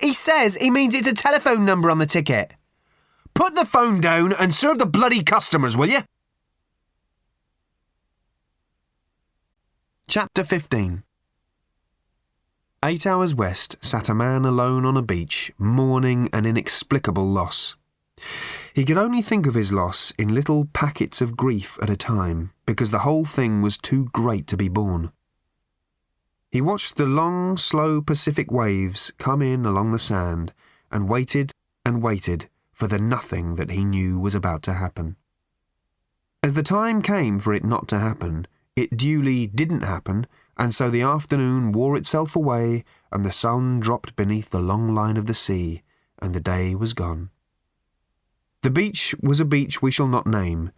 He says he means it's a telephone number on the ticket. Put the phone down and serve the bloody customers, will you? Chapter 15 Eight hours west sat a man alone on a beach, mourning an inexplicable loss. He could only think of his loss in little packets of grief at a time, because the whole thing was too great to be borne. He watched the long, slow Pacific waves come in along the sand, and waited and waited for the nothing that he knew was about to happen. As the time came for it not to happen, it duly didn't happen, and so the afternoon wore itself away, and the sun dropped beneath the long line of the sea, and the day was gone. The beach was a beach we shall not name,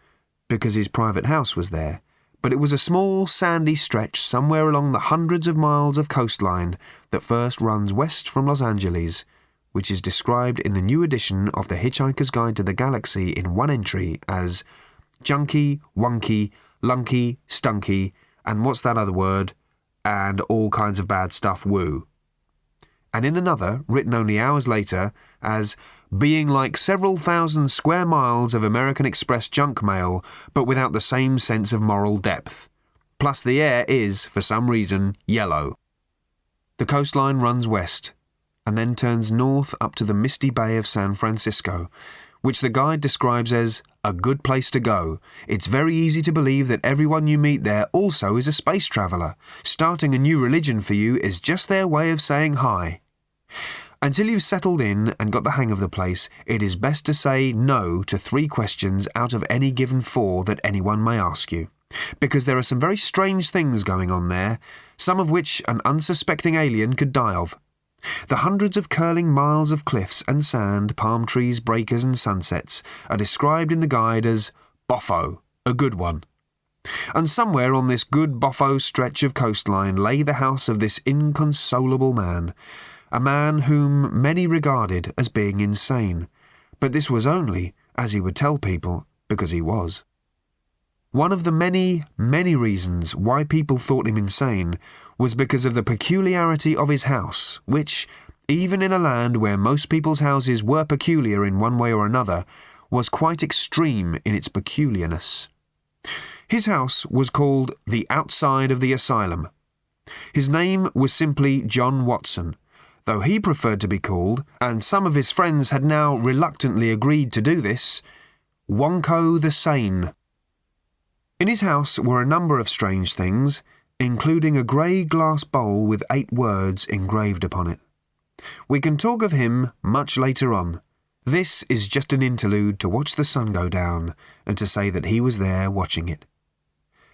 because his private house was there, but it was a small sandy stretch somewhere along the hundreds of miles of coastline that first runs west from Los Angeles, which is described in the new edition of The Hitchhiker's Guide to the Galaxy in one entry as junky, wonky, lunky, stunky, and what's that other word? And all kinds of bad stuff, woo. And in another, written only hours later, as being like several thousand square miles of American Express junk mail, but without the same sense of moral depth. Plus, the air is, for some reason, yellow. The coastline runs west, and then turns north up to the misty bay of San Francisco, which the guide describes as a good place to go. It's very easy to believe that everyone you meet there also is a space traveller. Starting a new religion for you is just their way of saying hi. Until you've settled in and got the hang of the place, it is best to say no to three questions out of any given four that anyone may ask you. Because there are some very strange things going on there, some of which an unsuspecting alien could die of. The hundreds of curling miles of cliffs and sand, palm trees, breakers, and sunsets are described in the guide as boffo, a good one. And somewhere on this good boffo stretch of coastline lay the house of this inconsolable man, a man whom many regarded as being insane. But this was only, as he would tell people, because he was. One of the many, many reasons why people thought him insane was because of the peculiarity of his house, which, even in a land where most people's houses were peculiar in one way or another, was quite extreme in its peculiarness. His house was called the outside of the asylum. His name was simply John Watson, though he preferred to be called, and some of his friends had now reluctantly agreed to do this, Wonko the Sane. In his house were a number of strange things, including a grey glass bowl with eight words engraved upon it. We can talk of him much later on. This is just an interlude to watch the sun go down and to say that he was there watching it.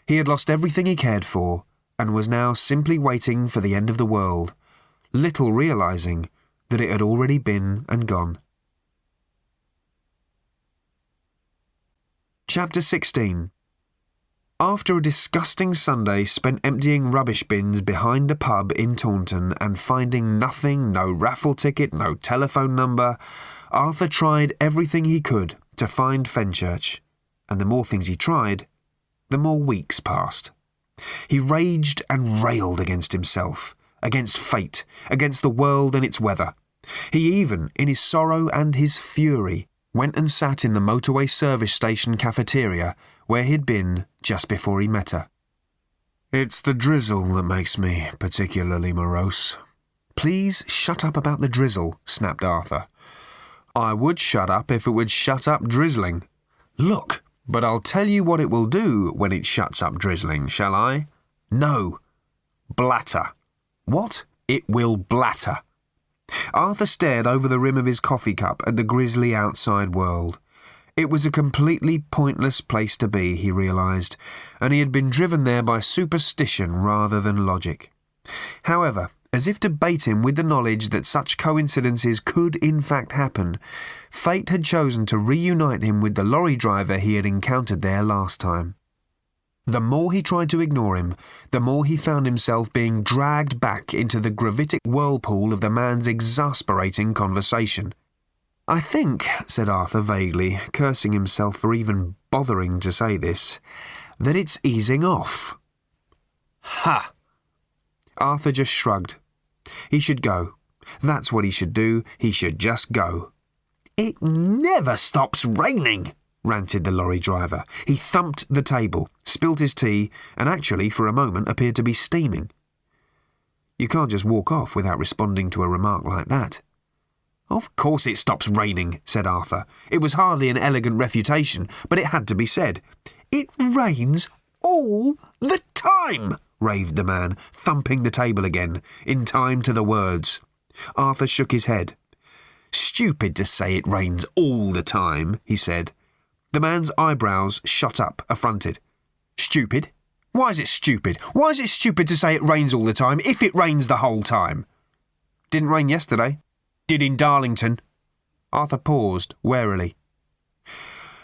He had lost everything he cared for and was now simply waiting for the end of the world, little realizing that it had already been and gone. Chapter 16 after a disgusting Sunday spent emptying rubbish bins behind a pub in Taunton and finding nothing, no raffle ticket, no telephone number, Arthur tried everything he could to find Fenchurch, and the more things he tried, the more weeks passed. He raged and railed against himself, against fate, against the world and its weather. He even, in his sorrow and his fury, went and sat in the motorway service station cafeteria where he'd been just before he met her. It's the drizzle that makes me particularly morose. Please shut up about the drizzle, snapped Arthur. I would shut up if it would shut up drizzling. Look, but I'll tell you what it will do when it shuts up drizzling, shall I? No. Blatter. What? It will blatter. Arthur stared over the rim of his coffee cup at the grisly outside world. It was a completely pointless place to be, he realised, and he had been driven there by superstition rather than logic. However, as if to bait him with the knowledge that such coincidences could in fact happen, fate had chosen to reunite him with the lorry driver he had encountered there last time. The more he tried to ignore him, the more he found himself being dragged back into the gravitic whirlpool of the man's exasperating conversation. I think, said Arthur vaguely, cursing himself for even bothering to say this, that it's easing off. Ha! Arthur just shrugged. He should go. That's what he should do. He should just go. It never stops raining, ranted the lorry driver. He thumped the table, spilt his tea, and actually, for a moment, appeared to be steaming. You can't just walk off without responding to a remark like that. Of course it stops raining, said Arthur. It was hardly an elegant refutation, but it had to be said. It rains all the time, raved the man, thumping the table again, in time to the words. Arthur shook his head. Stupid to say it rains all the time, he said. The man's eyebrows shot up, affronted. Stupid? Why is it stupid? Why is it stupid to say it rains all the time if it rains the whole time? Didn't rain yesterday. Did in Darlington. Arthur paused warily.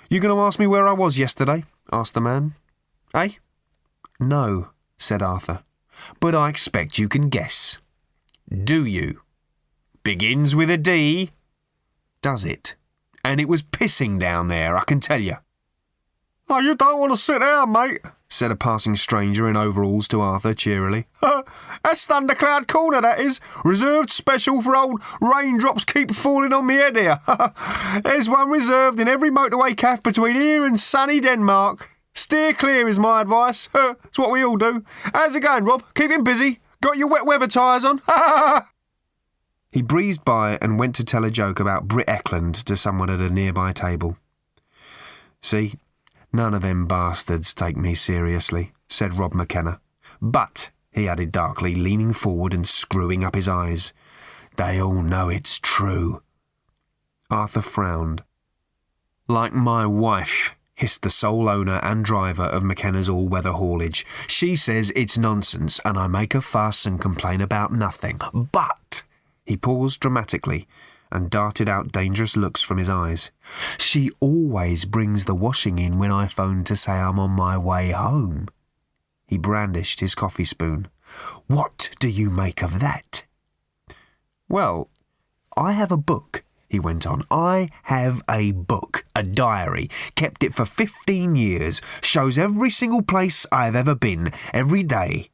You going to ask me where I was yesterday? asked the man. Eh? No, said Arthur. But I expect you can guess. Do you? Begins with a D. Does it? And it was pissing down there, I can tell you. Oh, you don't want to sit down, mate, said a passing stranger in overalls to Arthur cheerily. That's Thundercloud Corner, that is. Reserved special for old raindrops keep falling on me head here. There's one reserved in every motorway cafe between here and sunny Denmark. Steer clear is my advice. It's what we all do. How's it going, Rob? Keeping busy? Got your wet weather tyres on? he breezed by and went to tell a joke about Britt Ekland to someone at a nearby table. See, none of them bastards take me seriously, said Rob McKenna. But, he added darkly, leaning forward and screwing up his eyes, they all know it's true. Arthur frowned. Like my wife, hissed the sole owner and driver of McKenna's all weather haulage. She says it's nonsense, and I make a fuss and complain about nothing. But he paused dramatically and darted out dangerous looks from his eyes. She always brings the washing in when I phone to say I'm on my way home. He brandished his coffee spoon. What do you make of that? Well, I have a book he went on. I have a book, a diary, kept it for 15 years, shows every single place I've ever been, every day.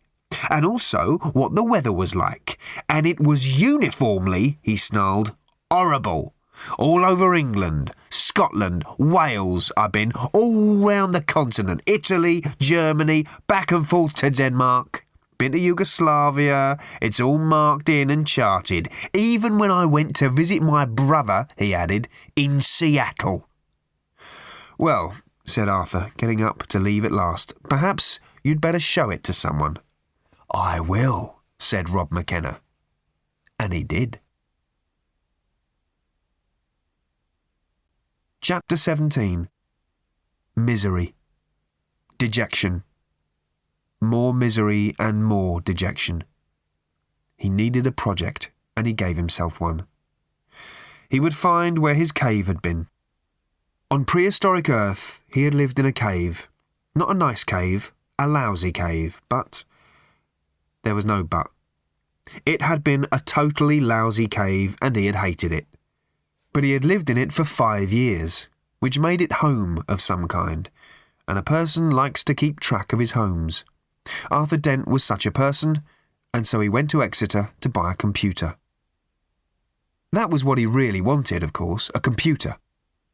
And also what the weather was like. And it was uniformly, he snarled, horrible. All over England, Scotland, Wales, I've been, all round the continent, Italy, Germany, back and forth to Denmark been to Yugoslavia. It's all marked in and charted. Even when I went to visit my brother, he added, in Seattle. Well, said Arthur, getting up to leave at last, perhaps you'd better show it to someone. I will, said Rob McKenna. And he did. Chapter 17 Misery Dejection more misery and more dejection. He needed a project, and he gave himself one. He would find where his cave had been. On prehistoric Earth, he had lived in a cave. Not a nice cave, a lousy cave, but. There was no but. It had been a totally lousy cave, and he had hated it. But he had lived in it for five years, which made it home of some kind, and a person likes to keep track of his homes. Arthur Dent was such a person, and so he went to Exeter to buy a computer. That was what he really wanted, of course, a computer.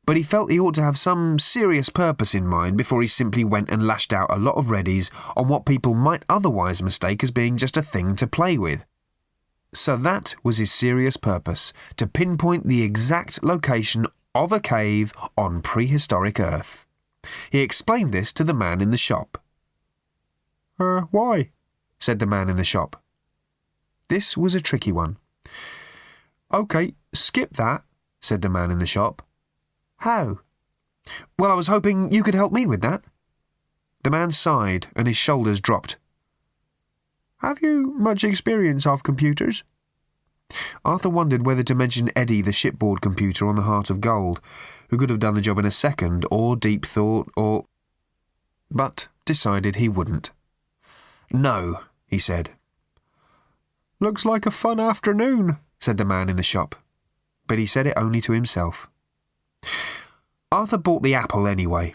But he felt he ought to have some serious purpose in mind before he simply went and lashed out a lot of readies on what people might otherwise mistake as being just a thing to play with. So that was his serious purpose to pinpoint the exact location of a cave on prehistoric Earth. He explained this to the man in the shop. Uh, why? said the man in the shop. This was a tricky one. OK, skip that, said the man in the shop. How? Well, I was hoping you could help me with that. The man sighed and his shoulders dropped. Have you much experience of computers? Arthur wondered whether to mention Eddie, the shipboard computer on the Heart of Gold, who could have done the job in a second, or Deep Thought, or. But decided he wouldn't. No, he said. Looks like a fun afternoon, said the man in the shop. But he said it only to himself. Arthur bought the apple anyway.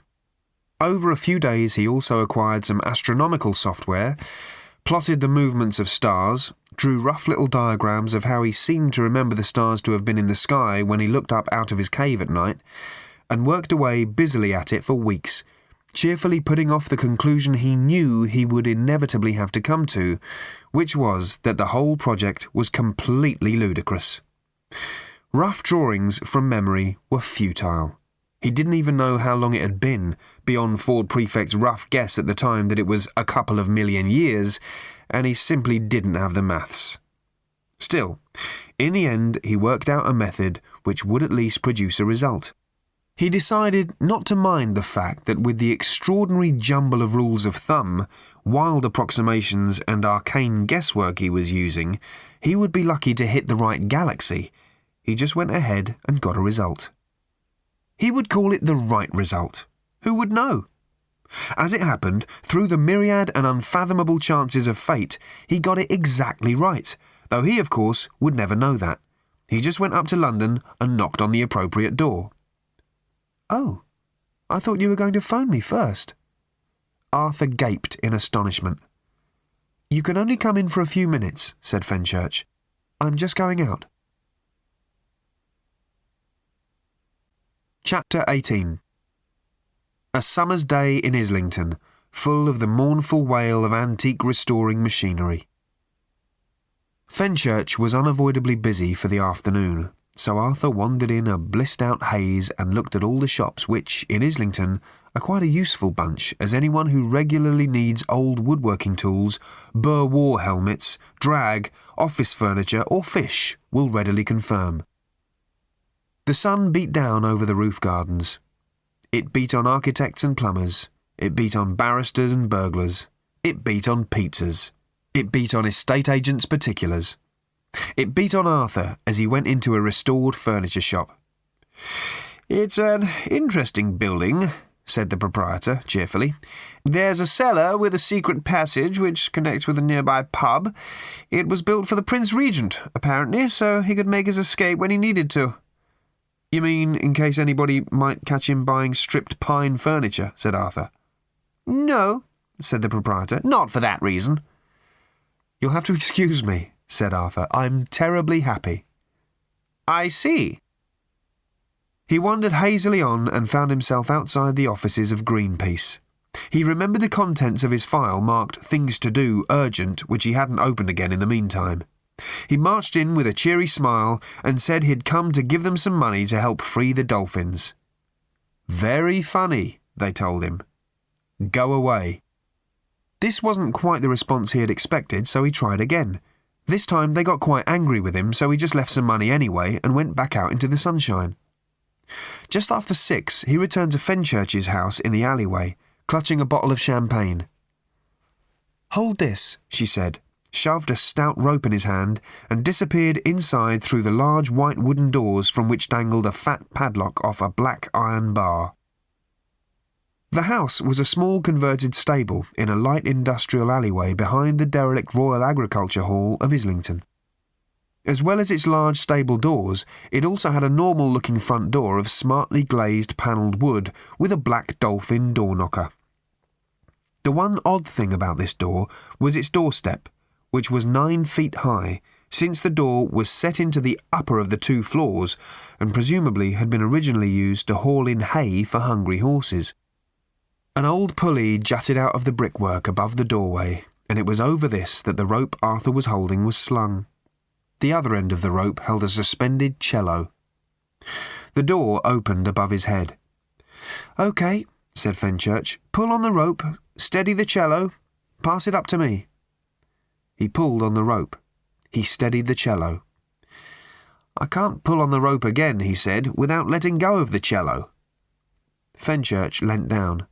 Over a few days, he also acquired some astronomical software, plotted the movements of stars, drew rough little diagrams of how he seemed to remember the stars to have been in the sky when he looked up out of his cave at night, and worked away busily at it for weeks cheerfully putting off the conclusion he knew he would inevitably have to come to, which was that the whole project was completely ludicrous. Rough drawings from memory were futile. He didn't even know how long it had been, beyond Ford Prefect's rough guess at the time that it was a couple of million years, and he simply didn't have the maths. Still, in the end, he worked out a method which would at least produce a result. He decided not to mind the fact that with the extraordinary jumble of rules of thumb, wild approximations, and arcane guesswork he was using, he would be lucky to hit the right galaxy. He just went ahead and got a result. He would call it the right result. Who would know? As it happened, through the myriad and unfathomable chances of fate, he got it exactly right, though he, of course, would never know that. He just went up to London and knocked on the appropriate door. Oh, I thought you were going to phone me first. Arthur gaped in astonishment. You can only come in for a few minutes, said Fenchurch. I'm just going out. Chapter 18 A summer's day in Islington, full of the mournful wail of antique restoring machinery. Fenchurch was unavoidably busy for the afternoon, so Arthur wandered in a blissed out haze and looked at all the shops which, in Islington, are quite a useful bunch, as anyone who regularly needs old woodworking tools, Boer War helmets, drag, office furniture, or fish will readily confirm. The sun beat down over the roof gardens. It beat on architects and plumbers. It beat on barristers and burglars. It beat on pizzas. It beat on estate agents' particulars. It beat on Arthur as he went into a restored furniture shop. It's an interesting building, said the proprietor cheerfully. There's a cellar with a secret passage which connects with a nearby pub. It was built for the Prince Regent, apparently, so he could make his escape when he needed to. You mean in case anybody might catch him buying stripped pine furniture? said Arthur. No, said the proprietor, not for that reason. You'll have to excuse me, said Arthur. I'm terribly happy. I see. He wandered hazily on and found himself outside the offices of Greenpeace. He remembered the contents of his file marked Things to Do Urgent, which he hadn't opened again in the meantime. He marched in with a cheery smile and said he'd come to give them some money to help free the dolphins. Very funny, they told him. Go away. This wasn't quite the response he had expected, so he tried again. This time they got quite angry with him, so he just left some money anyway and went back out into the sunshine. Just after six, he returned to Fenchurch's house in the alleyway, clutching a bottle of champagne. Hold this, she said, shoved a stout rope in his hand, and disappeared inside through the large white wooden doors from which dangled a fat padlock off a black iron bar. The house was a small converted stable in a light industrial alleyway behind the derelict Royal Agriculture Hall of Islington. As well as its large stable doors, it also had a normal looking front door of smartly glazed panelled wood with a black dolphin door knocker. The one odd thing about this door was its doorstep, which was nine feet high, since the door was set into the upper of the two floors and presumably had been originally used to haul in hay for hungry horses. An old pulley jutted out of the brickwork above the doorway, and it was over this that the rope Arthur was holding was slung. The other end of the rope held a suspended cello. The door opened above his head. OK, said Fenchurch. Pull on the rope, steady the cello, pass it up to me. He pulled on the rope. He steadied the cello. I can't pull on the rope again, he said, without letting go of the cello. Fenchurch leant down.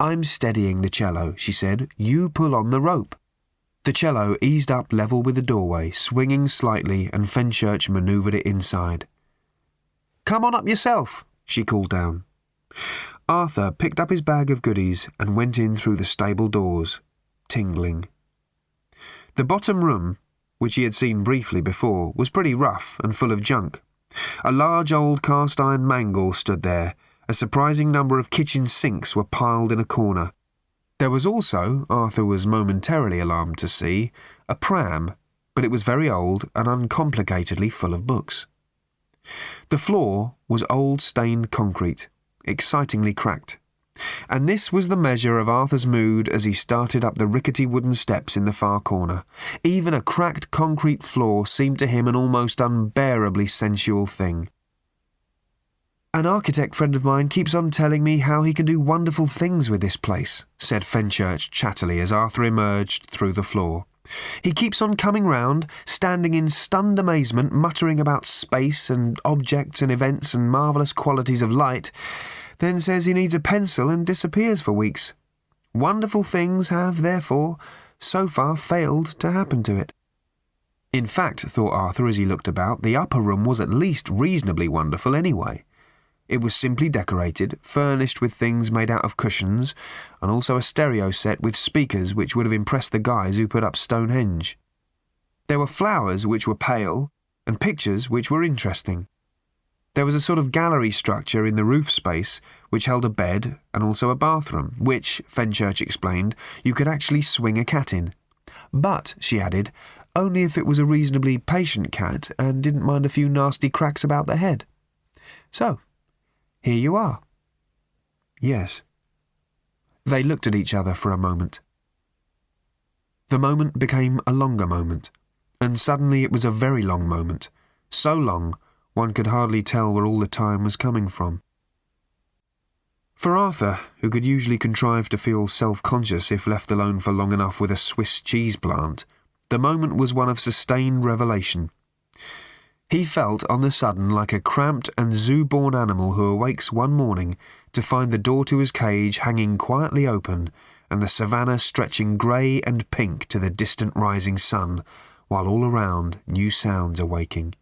I'm steadying the cello, she said. You pull on the rope. The cello eased up level with the doorway, swinging slightly, and Fenchurch manoeuvred it inside. Come on up yourself, she called down. Arthur picked up his bag of goodies and went in through the stable doors, tingling. The bottom room, which he had seen briefly before, was pretty rough and full of junk. A large old cast iron mangle stood there. A surprising number of kitchen sinks were piled in a corner. There was also, Arthur was momentarily alarmed to see, a pram, but it was very old and uncomplicatedly full of books. The floor was old stained concrete, excitingly cracked. And this was the measure of Arthur's mood as he started up the rickety wooden steps in the far corner. Even a cracked concrete floor seemed to him an almost unbearably sensual thing. An architect friend of mine keeps on telling me how he can do wonderful things with this place, said Fenchurch chattily as Arthur emerged through the floor. He keeps on coming round, standing in stunned amazement, muttering about space and objects and events and marvellous qualities of light, then says he needs a pencil and disappears for weeks. Wonderful things have, therefore, so far failed to happen to it. In fact, thought Arthur as he looked about, the upper room was at least reasonably wonderful anyway. It was simply decorated, furnished with things made out of cushions, and also a stereo set with speakers which would have impressed the guys who put up Stonehenge. There were flowers which were pale, and pictures which were interesting. There was a sort of gallery structure in the roof space which held a bed and also a bathroom, which, Fenchurch explained, you could actually swing a cat in. But, she added, only if it was a reasonably patient cat and didn't mind a few nasty cracks about the head. So, here you are. Yes. They looked at each other for a moment. The moment became a longer moment, and suddenly it was a very long moment, so long one could hardly tell where all the time was coming from. For Arthur, who could usually contrive to feel self conscious if left alone for long enough with a Swiss cheese plant, the moment was one of sustained revelation. He felt on the sudden like a cramped and zoo born animal who awakes one morning to find the door to his cage hanging quietly open and the savannah stretching grey and pink to the distant rising sun, while all around new sounds are waking.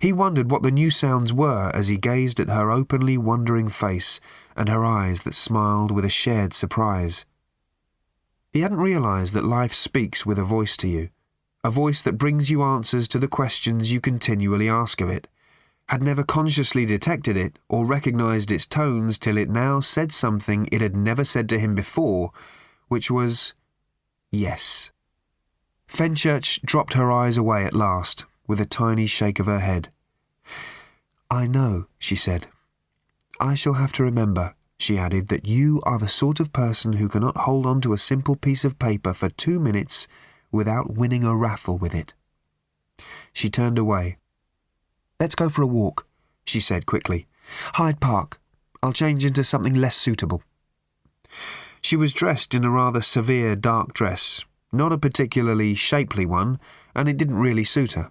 He wondered what the new sounds were as he gazed at her openly wondering face and her eyes that smiled with a shared surprise. He hadn't realised that life speaks with a voice to you a voice that brings you answers to the questions you continually ask of it, had never consciously detected it or recognized its tones till it now said something it had never said to him before, which was, yes. Fenchurch dropped her eyes away at last, with a tiny shake of her head. I know, she said. I shall have to remember, she added, that you are the sort of person who cannot hold on to a simple piece of paper for two minutes without winning a raffle with it. She turned away. Let's go for a walk, she said quickly. Hyde Park. I'll change into something less suitable. She was dressed in a rather severe dark dress, not a particularly shapely one, and it didn't really suit her.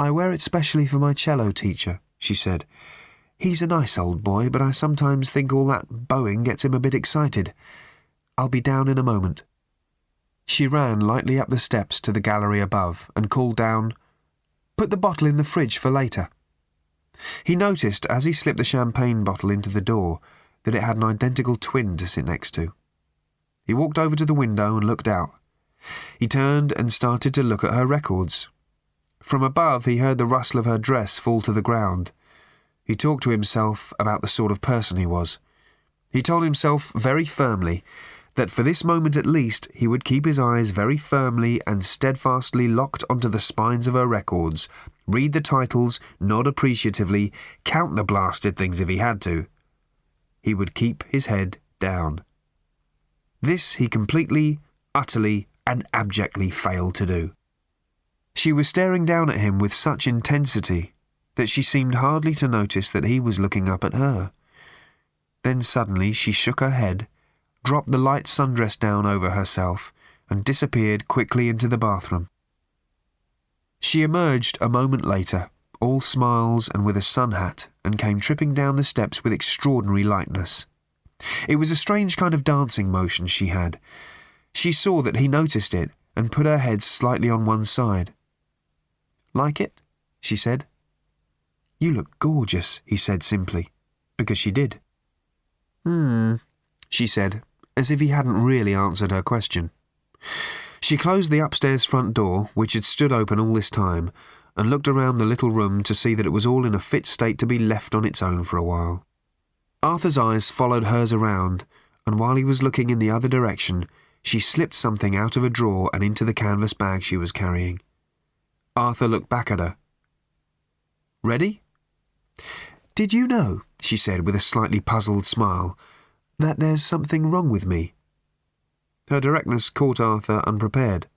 I wear it specially for my cello teacher, she said. He's a nice old boy, but I sometimes think all that bowing gets him a bit excited. I'll be down in a moment. She ran lightly up the steps to the gallery above and called down, Put the bottle in the fridge for later. He noticed as he slipped the champagne bottle into the door that it had an identical twin to sit next to. He walked over to the window and looked out. He turned and started to look at her records. From above, he heard the rustle of her dress fall to the ground. He talked to himself about the sort of person he was. He told himself very firmly that for this moment at least he would keep his eyes very firmly and steadfastly locked onto the spines of her records, read the titles, nod appreciatively, count the blasted things if he had to. He would keep his head down. This he completely, utterly, and abjectly failed to do. She was staring down at him with such intensity that she seemed hardly to notice that he was looking up at her. Then suddenly she shook her head dropped the light sundress down over herself, and disappeared quickly into the bathroom. She emerged a moment later, all smiles and with a sun hat, and came tripping down the steps with extraordinary lightness. It was a strange kind of dancing motion she had. She saw that he noticed it and put her head slightly on one side. Like it? she said. You look gorgeous, he said simply, because she did. Hmm, she said, as if he hadn't really answered her question. She closed the upstairs front door, which had stood open all this time, and looked around the little room to see that it was all in a fit state to be left on its own for a while. Arthur's eyes followed hers around, and while he was looking in the other direction, she slipped something out of a drawer and into the canvas bag she was carrying. Arthur looked back at her. Ready? Did you know, she said with a slightly puzzled smile, that there's something wrong with me. Her directness caught Arthur unprepared.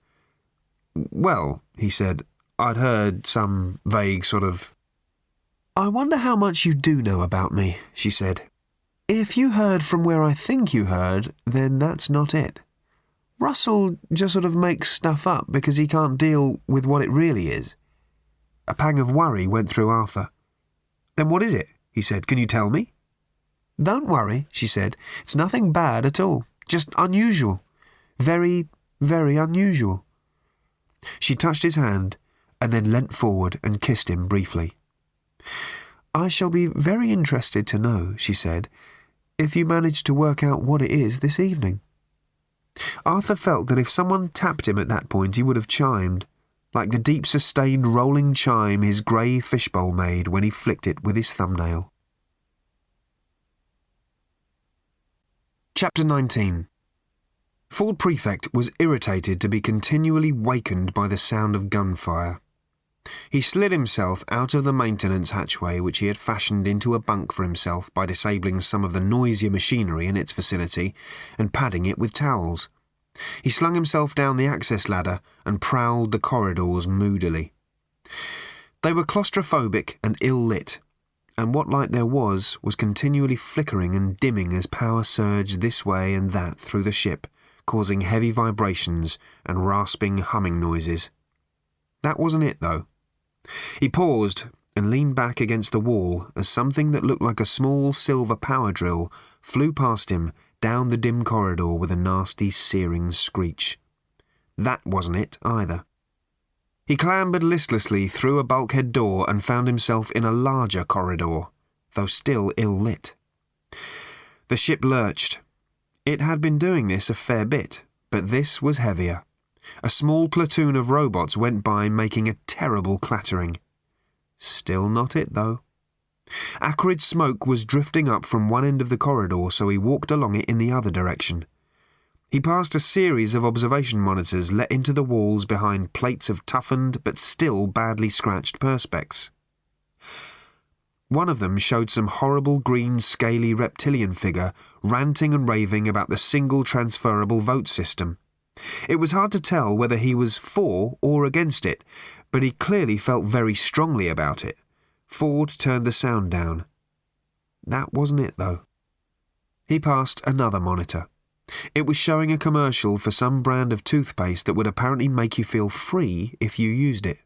Well, he said, I'd heard some vague sort of. I wonder how much you do know about me, she said. If you heard from where I think you heard, then that's not it. Russell just sort of makes stuff up because he can't deal with what it really is. A pang of worry went through Arthur. Then what is it? he said. Can you tell me? Don't worry, she said. It's nothing bad at all. Just unusual. Very, very unusual. She touched his hand and then leant forward and kissed him briefly. I shall be very interested to know, she said, if you manage to work out what it is this evening. Arthur felt that if someone tapped him at that point, he would have chimed, like the deep sustained rolling chime his grey fishbowl made when he flicked it with his thumbnail. Chapter 19 Ford Prefect was irritated to be continually wakened by the sound of gunfire. He slid himself out of the maintenance hatchway which he had fashioned into a bunk for himself by disabling some of the noisier machinery in its vicinity and padding it with towels. He slung himself down the access ladder and prowled the corridors moodily. They were claustrophobic and ill lit, and what light there was was continually flickering and dimming as power surged this way and that through the ship, causing heavy vibrations and rasping humming noises. That wasn't it, though. He paused and leaned back against the wall as something that looked like a small silver power drill flew past him down the dim corridor with a nasty, searing screech. That wasn't it either. He clambered listlessly through a bulkhead door and found himself in a larger corridor, though still ill lit. The ship lurched. It had been doing this a fair bit, but this was heavier. A small platoon of robots went by making a terrible clattering. Still not it, though. Acrid smoke was drifting up from one end of the corridor, so he walked along it in the other direction. He passed a series of observation monitors let into the walls behind plates of toughened but still badly scratched perspex. One of them showed some horrible green scaly reptilian figure ranting and raving about the single transferable vote system. It was hard to tell whether he was for or against it, but he clearly felt very strongly about it. Ford turned the sound down. That wasn't it, though. He passed another monitor. It was showing a commercial for some brand of toothpaste that would apparently make you feel free if you used it.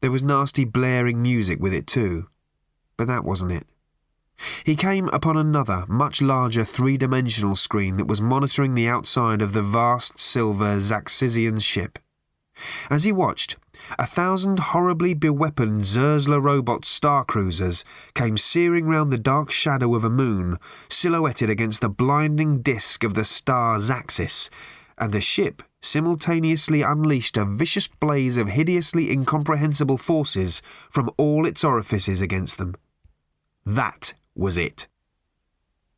There was nasty blaring music with it, too. But that wasn't it. He came upon another, much larger three dimensional screen that was monitoring the outside of the vast silver Xaxisian ship. As he watched, a thousand horribly beweaponed Zirzla robot star cruisers came searing round the dark shadow of a moon, silhouetted against the blinding disk of the star Xaxis, and the ship simultaneously unleashed a vicious blaze of hideously incomprehensible forces from all its orifices against them. That was it.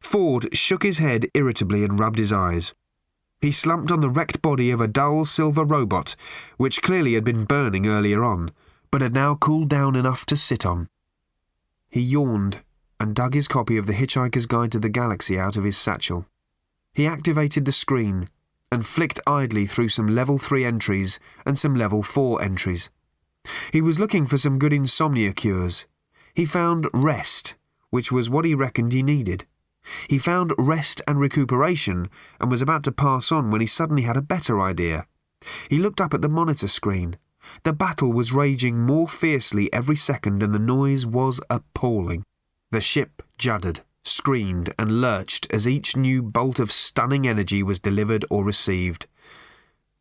Ford shook his head irritably and rubbed his eyes. He slumped on the wrecked body of a dull silver robot, which clearly had been burning earlier on, but had now cooled down enough to sit on. He yawned and dug his copy of The Hitchhiker's Guide to the Galaxy out of his satchel. He activated the screen and flicked idly through some level 3 entries and some level 4 entries. He was looking for some good insomnia cures. He found rest, which was what he reckoned he needed. He found rest and recuperation and was about to pass on when he suddenly had a better idea. He looked up at the monitor screen. The battle was raging more fiercely every second and the noise was appalling. The ship juddered, screamed, and lurched as each new bolt of stunning energy was delivered or received.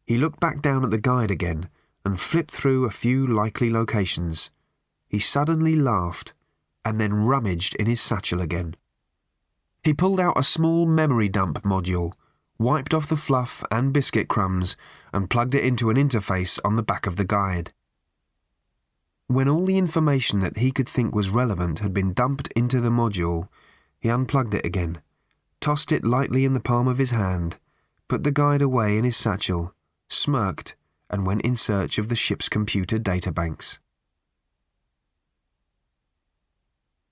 He looked back down at the guide again and flipped through a few likely locations. He suddenly laughed and then rummaged in his satchel again. He pulled out a small memory dump module, wiped off the fluff and biscuit crumbs, and plugged it into an interface on the back of the guide. When all the information that he could think was relevant had been dumped into the module, he unplugged it again, tossed it lightly in the palm of his hand, put the guide away in his satchel, smirked, and went in search of the ship's computer databanks.